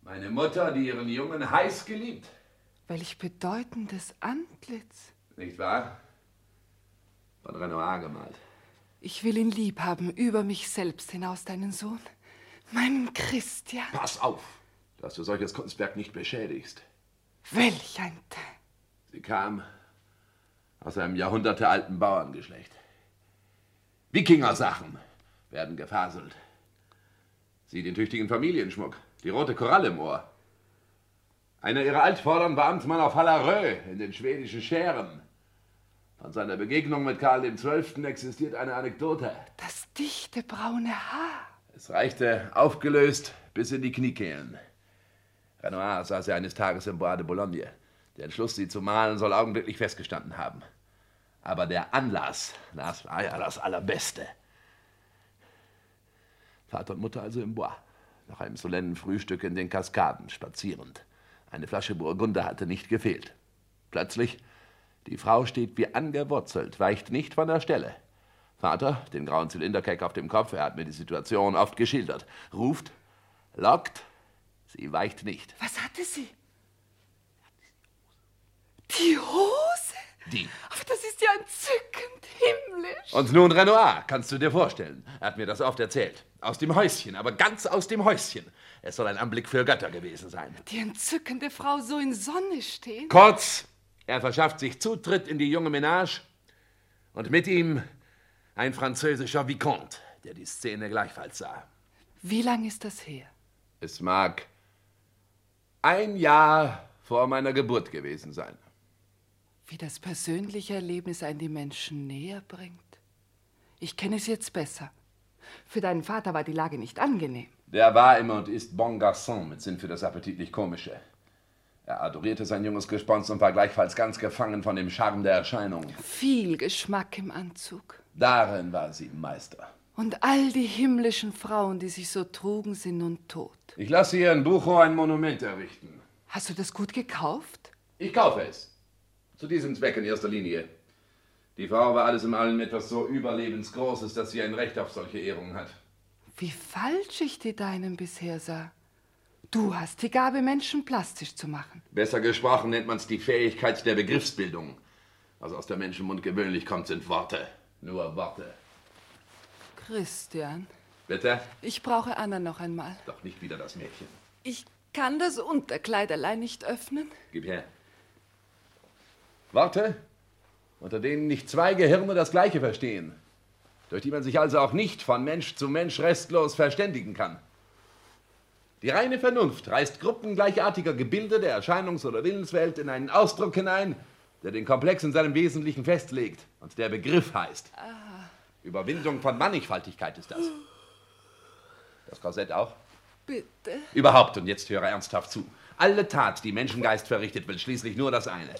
Meine Mutter, die ihren Jungen heiß geliebt. Welch bedeutendes Antlitz. Nicht wahr? Von Renoir gemalt. Ich will ihn lieb haben, über mich selbst hinaus, deinen Sohn. Meinen Christian. Pass auf, dass du solches Kunstwerk nicht beschädigst. Welch ein Teint. Sie kam aus einem jahrhundertealten Bauerngeschlecht. Wikinger-Sachen werden gefaselt. Sieh den tüchtigen Familienschmuck, die rote Koralle im Ohr. Einer ihrer Altvordern war Amtmann auf Hallarö in den schwedischen Schären. Von seiner Begegnung mit Karl XII. existiert eine Anekdote. Das dichte braune Haar. Es reichte aufgelöst bis in die Kniekehlen. Renoir sah sie eines Tages im Bois de Boulogne. Der Entschluss, sie zu malen, soll augenblicklich festgestanden haben. Aber der Anlass, das war ja das Allerbeste. Vater und Mutter also im Bois, nach einem solennen Frühstück in den Kaskaden spazierend. Eine Flasche Burgunder hatte nicht gefehlt. Plötzlich, die Frau steht wie angewurzelt, weicht nicht von der Stelle. Vater, den grauen Zylinderkeck auf dem Kopf, er hat mir die Situation oft geschildert, ruft, lockt, sie weicht nicht. Was hatte sie? Die Hose? Die. Aber das ist ja entzückend himmlisch. Und nun Renoir, kannst du dir vorstellen. Er hat mir das oft erzählt. Aus dem Häuschen, aber ganz aus dem Häuschen. Es soll ein Anblick für Götter gewesen sein. Die entzückende Frau so in Sonne stehen. Kurz, er verschafft sich Zutritt in die junge Ménage und mit ihm ein französischer Vicomte, der die Szene gleichfalls sah. Wie lang ist das her? Es mag ein Jahr vor meiner Geburt gewesen sein. Wie das persönliche Erlebnis einen die Menschen näher bringt. Ich kenne es jetzt besser. Für deinen Vater war die Lage nicht angenehm. Der war immer und ist bon garçon mit Sinn für das appetitlich Komische. Er adorierte sein junges Gespons und war gleichfalls ganz gefangen von dem Charme der Erscheinung. Viel Geschmack im Anzug. Darin war sie Meister. Und all die himmlischen Frauen, die sich so trugen, sind nun tot. Ich lasse hier in Buchow ein Monument errichten. Hast du das gut gekauft? Ich kaufe es. Zu diesem Zweck in erster Linie. Die Frau war alles in allem etwas so überlebensgroßes, dass sie ein Recht auf solche Ehrungen hat. Wie falsch ich die deinen bisher sah. Du hast die Gabe, Menschen plastisch zu machen. Besser gesprochen nennt man es die Fähigkeit der Begriffsbildung. Was aus der Menschenmund gewöhnlich kommt, sind Worte. Nur Worte. Christian, Bitte? ich brauche Anna noch einmal. Doch nicht wieder das Mädchen. Ich kann das Unterkleid allein nicht öffnen. Gib her. Worte, unter denen nicht zwei Gehirne das Gleiche verstehen. Durch die man sich also auch nicht von Mensch zu Mensch restlos verständigen kann. Die reine Vernunft reißt Gruppen gleichartiger Gebilde der Erscheinungs- oder Willenswelt in einen Ausdruck hinein, der den Komplex in seinem Wesentlichen festlegt und der Begriff heißt. Überwindung von Mannigfaltigkeit ist das. Das Korsett auch? Bitte. Überhaupt, und jetzt höre ernsthaft zu. Alle Tat, die Menschengeist verrichtet, will schließlich nur das eine.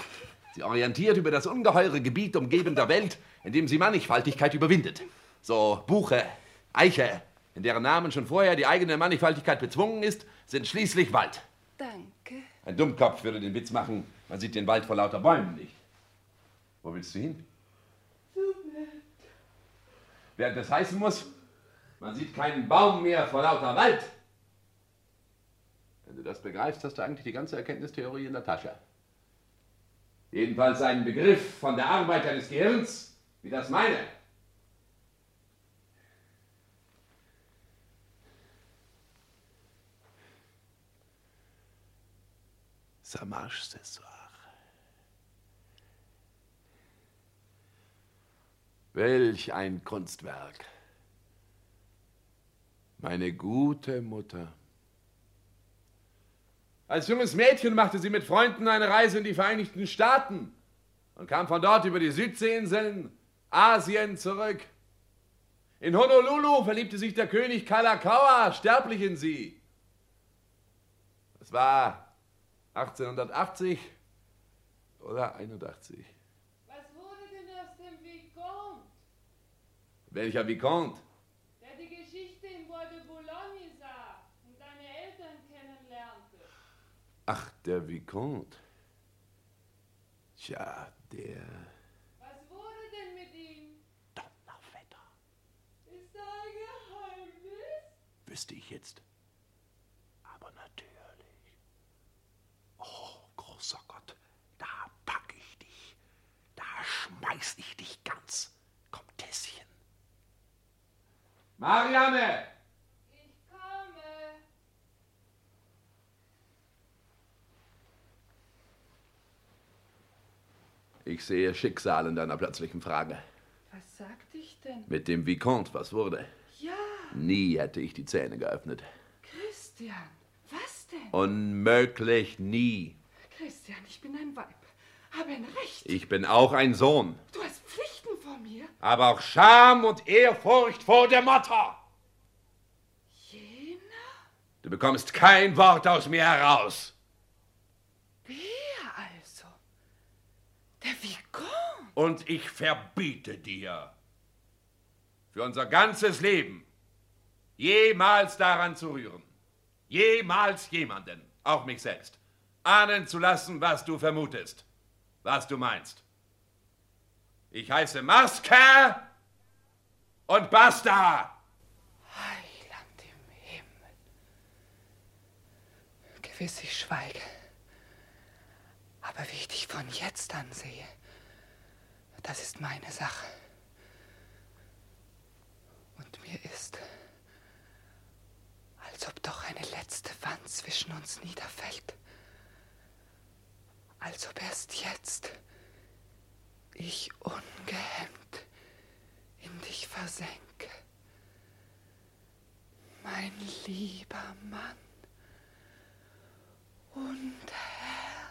Sie orientiert über das ungeheure Gebiet umgebender Welt, in dem sie Mannigfaltigkeit überwindet. So Buche, Eiche, in deren Namen schon vorher die eigene Mannigfaltigkeit bezwungen ist, sind schließlich Wald. Danke. Ein Dummkopf würde den Witz machen, man sieht den Wald vor lauter Bäumen nicht. Wo willst du hin? Während das heißen muss, man sieht keinen Baum mehr vor lauter Wald. Wenn du das begreifst, hast du eigentlich die ganze Erkenntnistheorie in der Tasche. Jedenfalls einen Begriff von der Arbeit deines Gehirns, wie das meine. Ça marche ce soir. Welch ein Kunstwerk. Meine gute Mutter. Als junges Mädchen machte sie mit Freunden eine Reise in die Vereinigten Staaten und kam von dort über die Südseeinseln Asien zurück. In Honolulu verliebte sich der König Kalakaua sterblich in sie. Es war 1880 oder 81. Was wurde denn aus dem Vicomte? Welcher Vicomte? Der die Geschichte in Bois de Boulogne sah und deine Eltern kennenlernte. Ach, der Vicomte. Tja, der. Was wurde denn mit ihm? Donnerwetter. Ist da ein Geheimnis? Wüsste ich jetzt. Oh, großer Gott, da pack ich dich. Da schmeiß ich dich ganz. Komtesschen. Marianne! Ich komme. Ich sehe Schicksal in deiner plötzlichen Frage. Was sagte ich denn? Mit dem Vicomte, was wurde? Ja, Nie hätte ich die Zähne geöffnet. Christian. Denn? Unmöglich nie. Christian, ich bin ein Weib. Habe ein Recht. Ich bin auch ein Sohn. Du hast Pflichten vor mir. Aber auch Scham und Ehrfurcht vor der Mutter. Jener? Du bekommst kein Wort aus mir heraus. Wer also? Der Vicomte? Und ich verbiete dir, für unser ganzes Leben, jemals daran zu rühren. Jemals jemanden, auch mich selbst, ahnen zu lassen, was du vermutest, was du meinst. Ich heiße Maske und basta! Heiland im Himmel. Gewiss, ich schweige. Aber wie ich dich von jetzt an sehe, das ist meine Sache. Und mir ist, als ob doch eine letzte Wand zwischen uns niederfällt. Als ob erst jetzt ich ungehemmt in dich versenke. Mein lieber Mann und Herr.